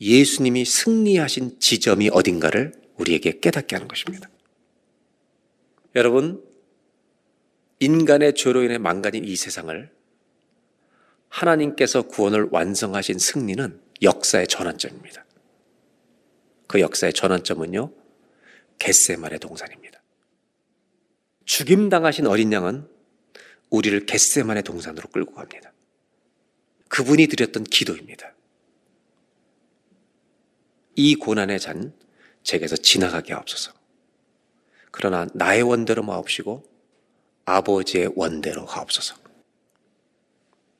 예수님이 승리하신 지점이 어딘가를 우리에게 깨닫게 하는 것입니다. 여러분, 인간의 죄로 인해 망가진 이 세상을 하나님께서 구원을 완성하신 승리는 역사의 전환점입니다. 그 역사의 전환점은요, 겟세만의 동산입니다. 죽임당하신 어린 양은 우리를 겟세만의 동산으로 끌고 갑니다. 그분이 드렸던 기도입니다. 이 고난의 잔 제게서 지나가게 하옵소서. 그러나 나의 원대로 마옵시고 아버지의 원대로 하옵소서.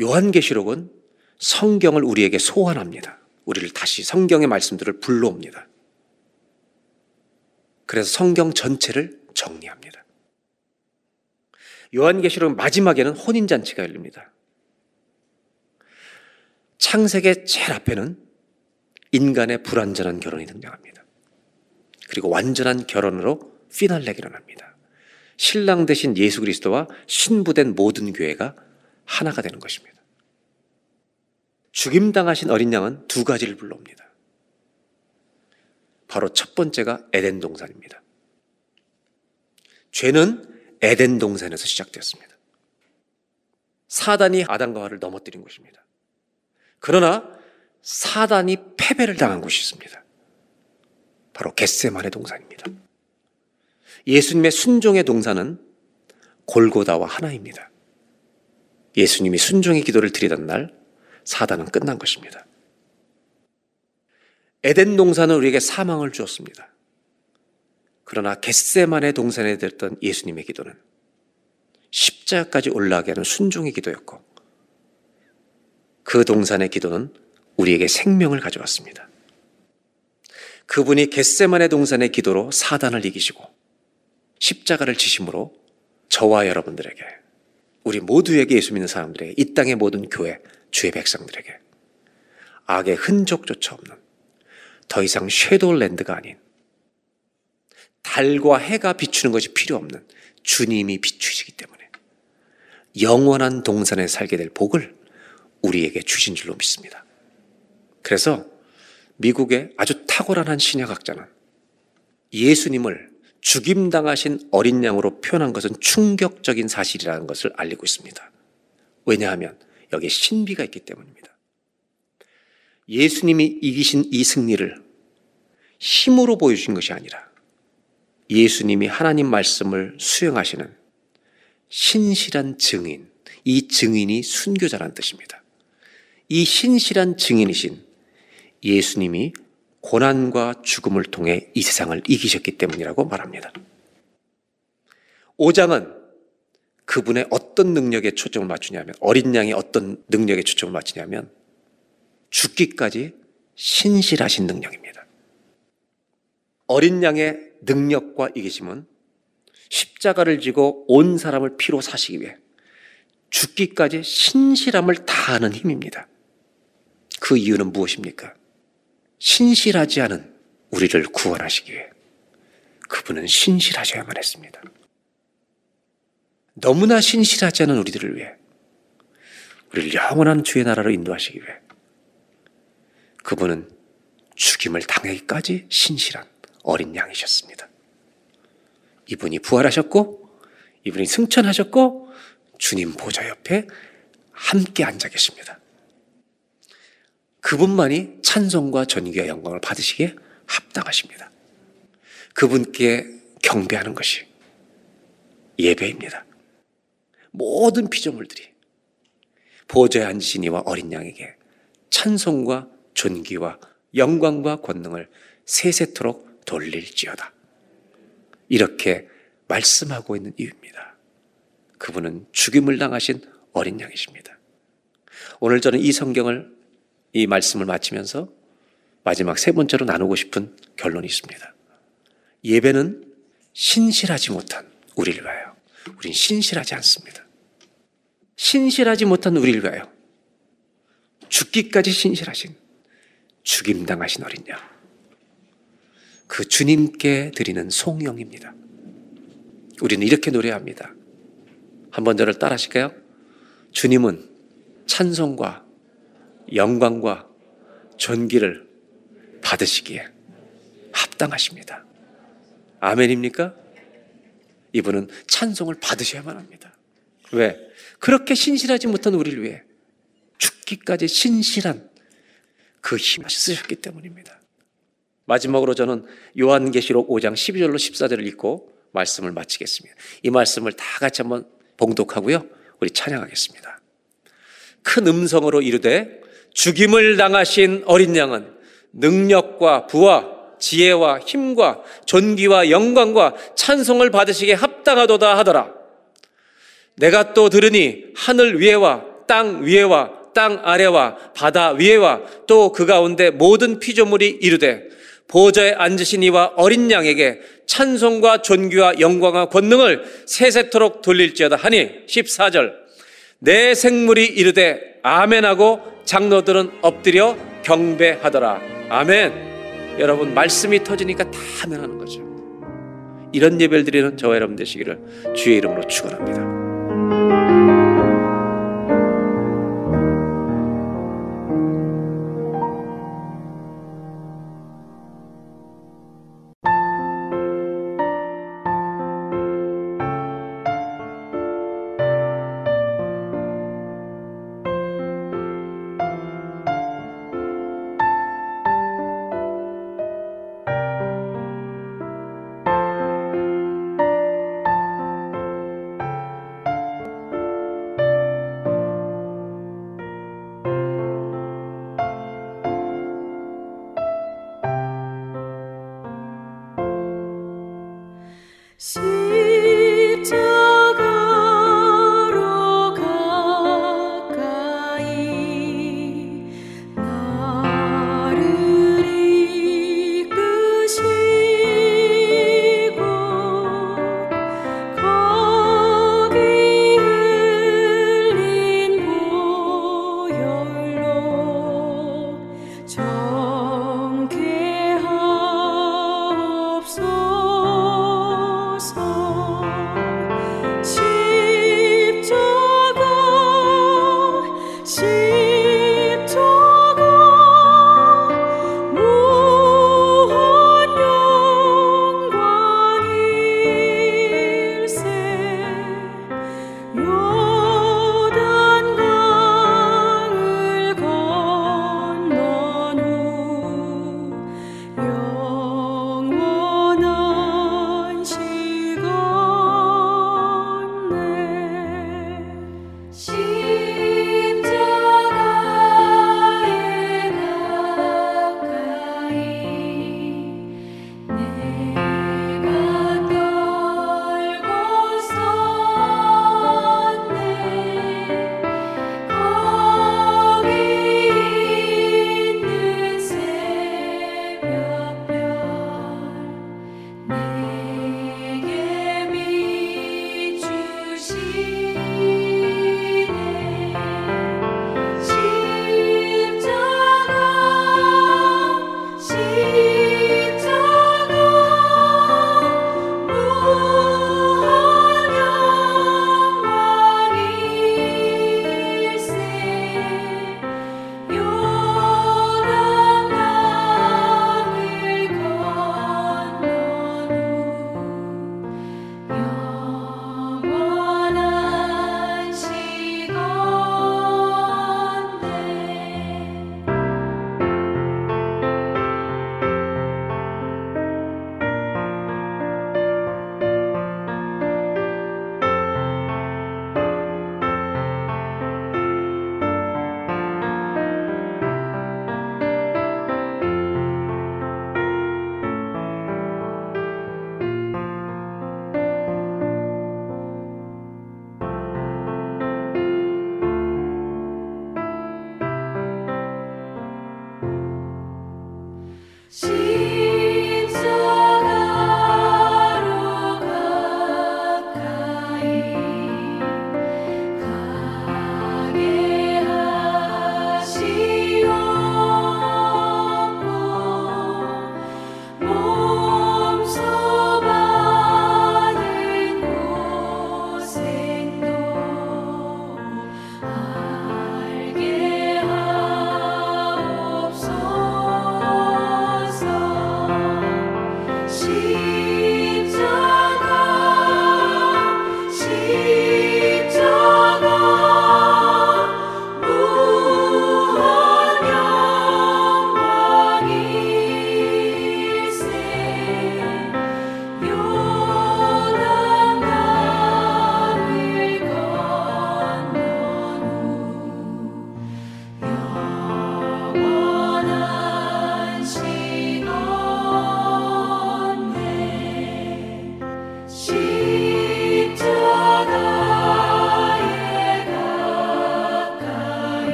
요한계시록은 성경을 우리에게 소환합니다. 우리를 다시 성경의 말씀들을 불러옵니다. 그래서 성경 전체를 정리합니다. 요한계시록 마지막에는 혼인잔치가 열립니다. 창세기 제일 앞에는 인간의 불완전한 결혼이 등장합니다. 그리고 완전한 결혼으로 피날레가 일어납니다. 신랑 대신 예수 그리스도와 신부된 모든 교회가 하나가 되는 것입니다. 죽임당하신 어린 양은 두 가지를 불러옵니다. 바로 첫 번째가 에덴 동산입니다. 죄는 에덴 동산에서 시작되었습니다. 사단이 아담과 하와를 넘어뜨린 것입니다. 그러나 사단이 패배를 당한 곳이 있습니다. 바로 겟세만의 동산입니다. 예수님의 순종의 동산은 골고다와 하나입니다. 예수님이 순종의 기도를 드리던 날 사단은 끝난 것입니다. 에덴 동산은 우리에게 사망을 주었습니다. 그러나 겟세만의 동산에 들었던 예수님의 기도는 십자가까지 올라가게 하는 순종의 기도였고 그 동산의 기도는 우리에게 생명을 가져왔습니다. 그분이 겟세만의 동산의 기도로 사단을 이기시고 십자가를 지심으로 저와 여러분들에게 우리 모두에게 예수 믿는 사람들에게 이 땅의 모든 교회 주의 백성들에게 악의 흔적조차 없는 더 이상 쉐도랜드가 아닌 달과 해가 비추는 것이 필요 없는 주님이 비추시기 때문에 영원한 동산에 살게 될 복을 우리에게 주신 줄로 믿습니다. 그래서 미국의 아주 탁월한 한 신약학자는 예수님을 죽임당하신 어린 양으로 표현한 것은 충격적인 사실이라는 것을 알리고 있습니다. 왜냐하면 여기에 신비가 있기 때문입니다. 예수님이 이기신 이 승리를 힘으로 보여주신 것이 아니라 예수님이 하나님 말씀을 수행하시는 신실한 증인, 이 증인이 순교자란 뜻입니다. 이 신실한 증인이신 예수님이 고난과 죽음을 통해 이 세상을 이기셨기 때문이라고 말합니다. 5장은 그분의 어떤 능력에 초점을 맞추냐면, 어린 양이 어떤 능력에 초점을 맞추냐면, 죽기까지 신실하신 능력입니다. 어린 양의 능력과 이기심은 십자가를 지고 온 사람을 피로 사시기 위해 죽기까지 신실함을 다하는 힘입니다. 그 이유는 무엇입니까? 신실하지 않은 우리를 구원하시기 위해 그분은 신실하셔야만 했습니다. 너무나 신실하지 않은 우리들을 위해 우리를 영원한 주의 나라로 인도하시기 위해 그분은 죽임을 당하기까지 신실한 어린 양이셨습니다. 이분이 부활하셨고 이분이 승천하셨고 주님 보좌 옆에 함께 앉아 계십니다. 그분만이 찬송과 전기와 영광을 받으시기에 합당하십니다. 그분께 경배하는 것이 예배입니다. 모든 피조물들이 보좌에 앉으신 이와 어린 양에게 찬송과 존귀와 영광과 권능을 세세토록 돌릴지어다. 이렇게 말씀하고 있는 이유입니다. 그분은 죽임을 당하신 어린 양이십니다. 오늘 저는 이 성경을 이 말씀을 마치면서 마지막 세 번째로 나누고 싶은 결론이 있습니다. 예배는 신실하지 못한 우리를 위하여. 우린 신실하지 않습니다. 신실하지 못한 우리를 위하여. 죽기까지 신실하신 죽임당하신 어린 양. 그 주님께 드리는 송영입니다. 우리는 이렇게 노래합니다. 한번 저를 따라 하실까요? 주님은 찬송과 영광과 존귀를 받으시기에 합당하십니다. 아멘입니까? 이분은 찬송을 받으셔야만 합니다. 왜? 그렇게 신실하지 못한 우리를 위해 죽기까지 신실한 그 힘을 쓰셨기 때문입니다. 마지막으로 저는 요한계시록 5장 12절로 14절을 읽고 말씀을 마치겠습니다. 이 말씀을 다 같이 한번 봉독하고요. 우리 찬양하겠습니다. 큰 음성으로 이르되 죽임을 당하신 어린 양은 능력과 부와 지혜와 힘과 존귀와 영광과 찬송을 받으시게 합당하도다 하더라. 내가 또 들으니 하늘 위에와 땅 위에와 땅 아래와 바다 위에와 또 그 가운데 모든 피조물이 이르되 보좌에 앉으신 이와 어린 양에게 찬송과 존귀와 영광과 권능을 세세토록 돌릴지어다 하니 14절 내 생물이 이르되 아멘하고 장로들은 엎드려 경배하더라. 아멘. 여러분 말씀이 터지니까 다 아멘하는 거죠. 이런 예배를 드리는 저와 여러분 되시기를 주의 이름으로 축원합니다.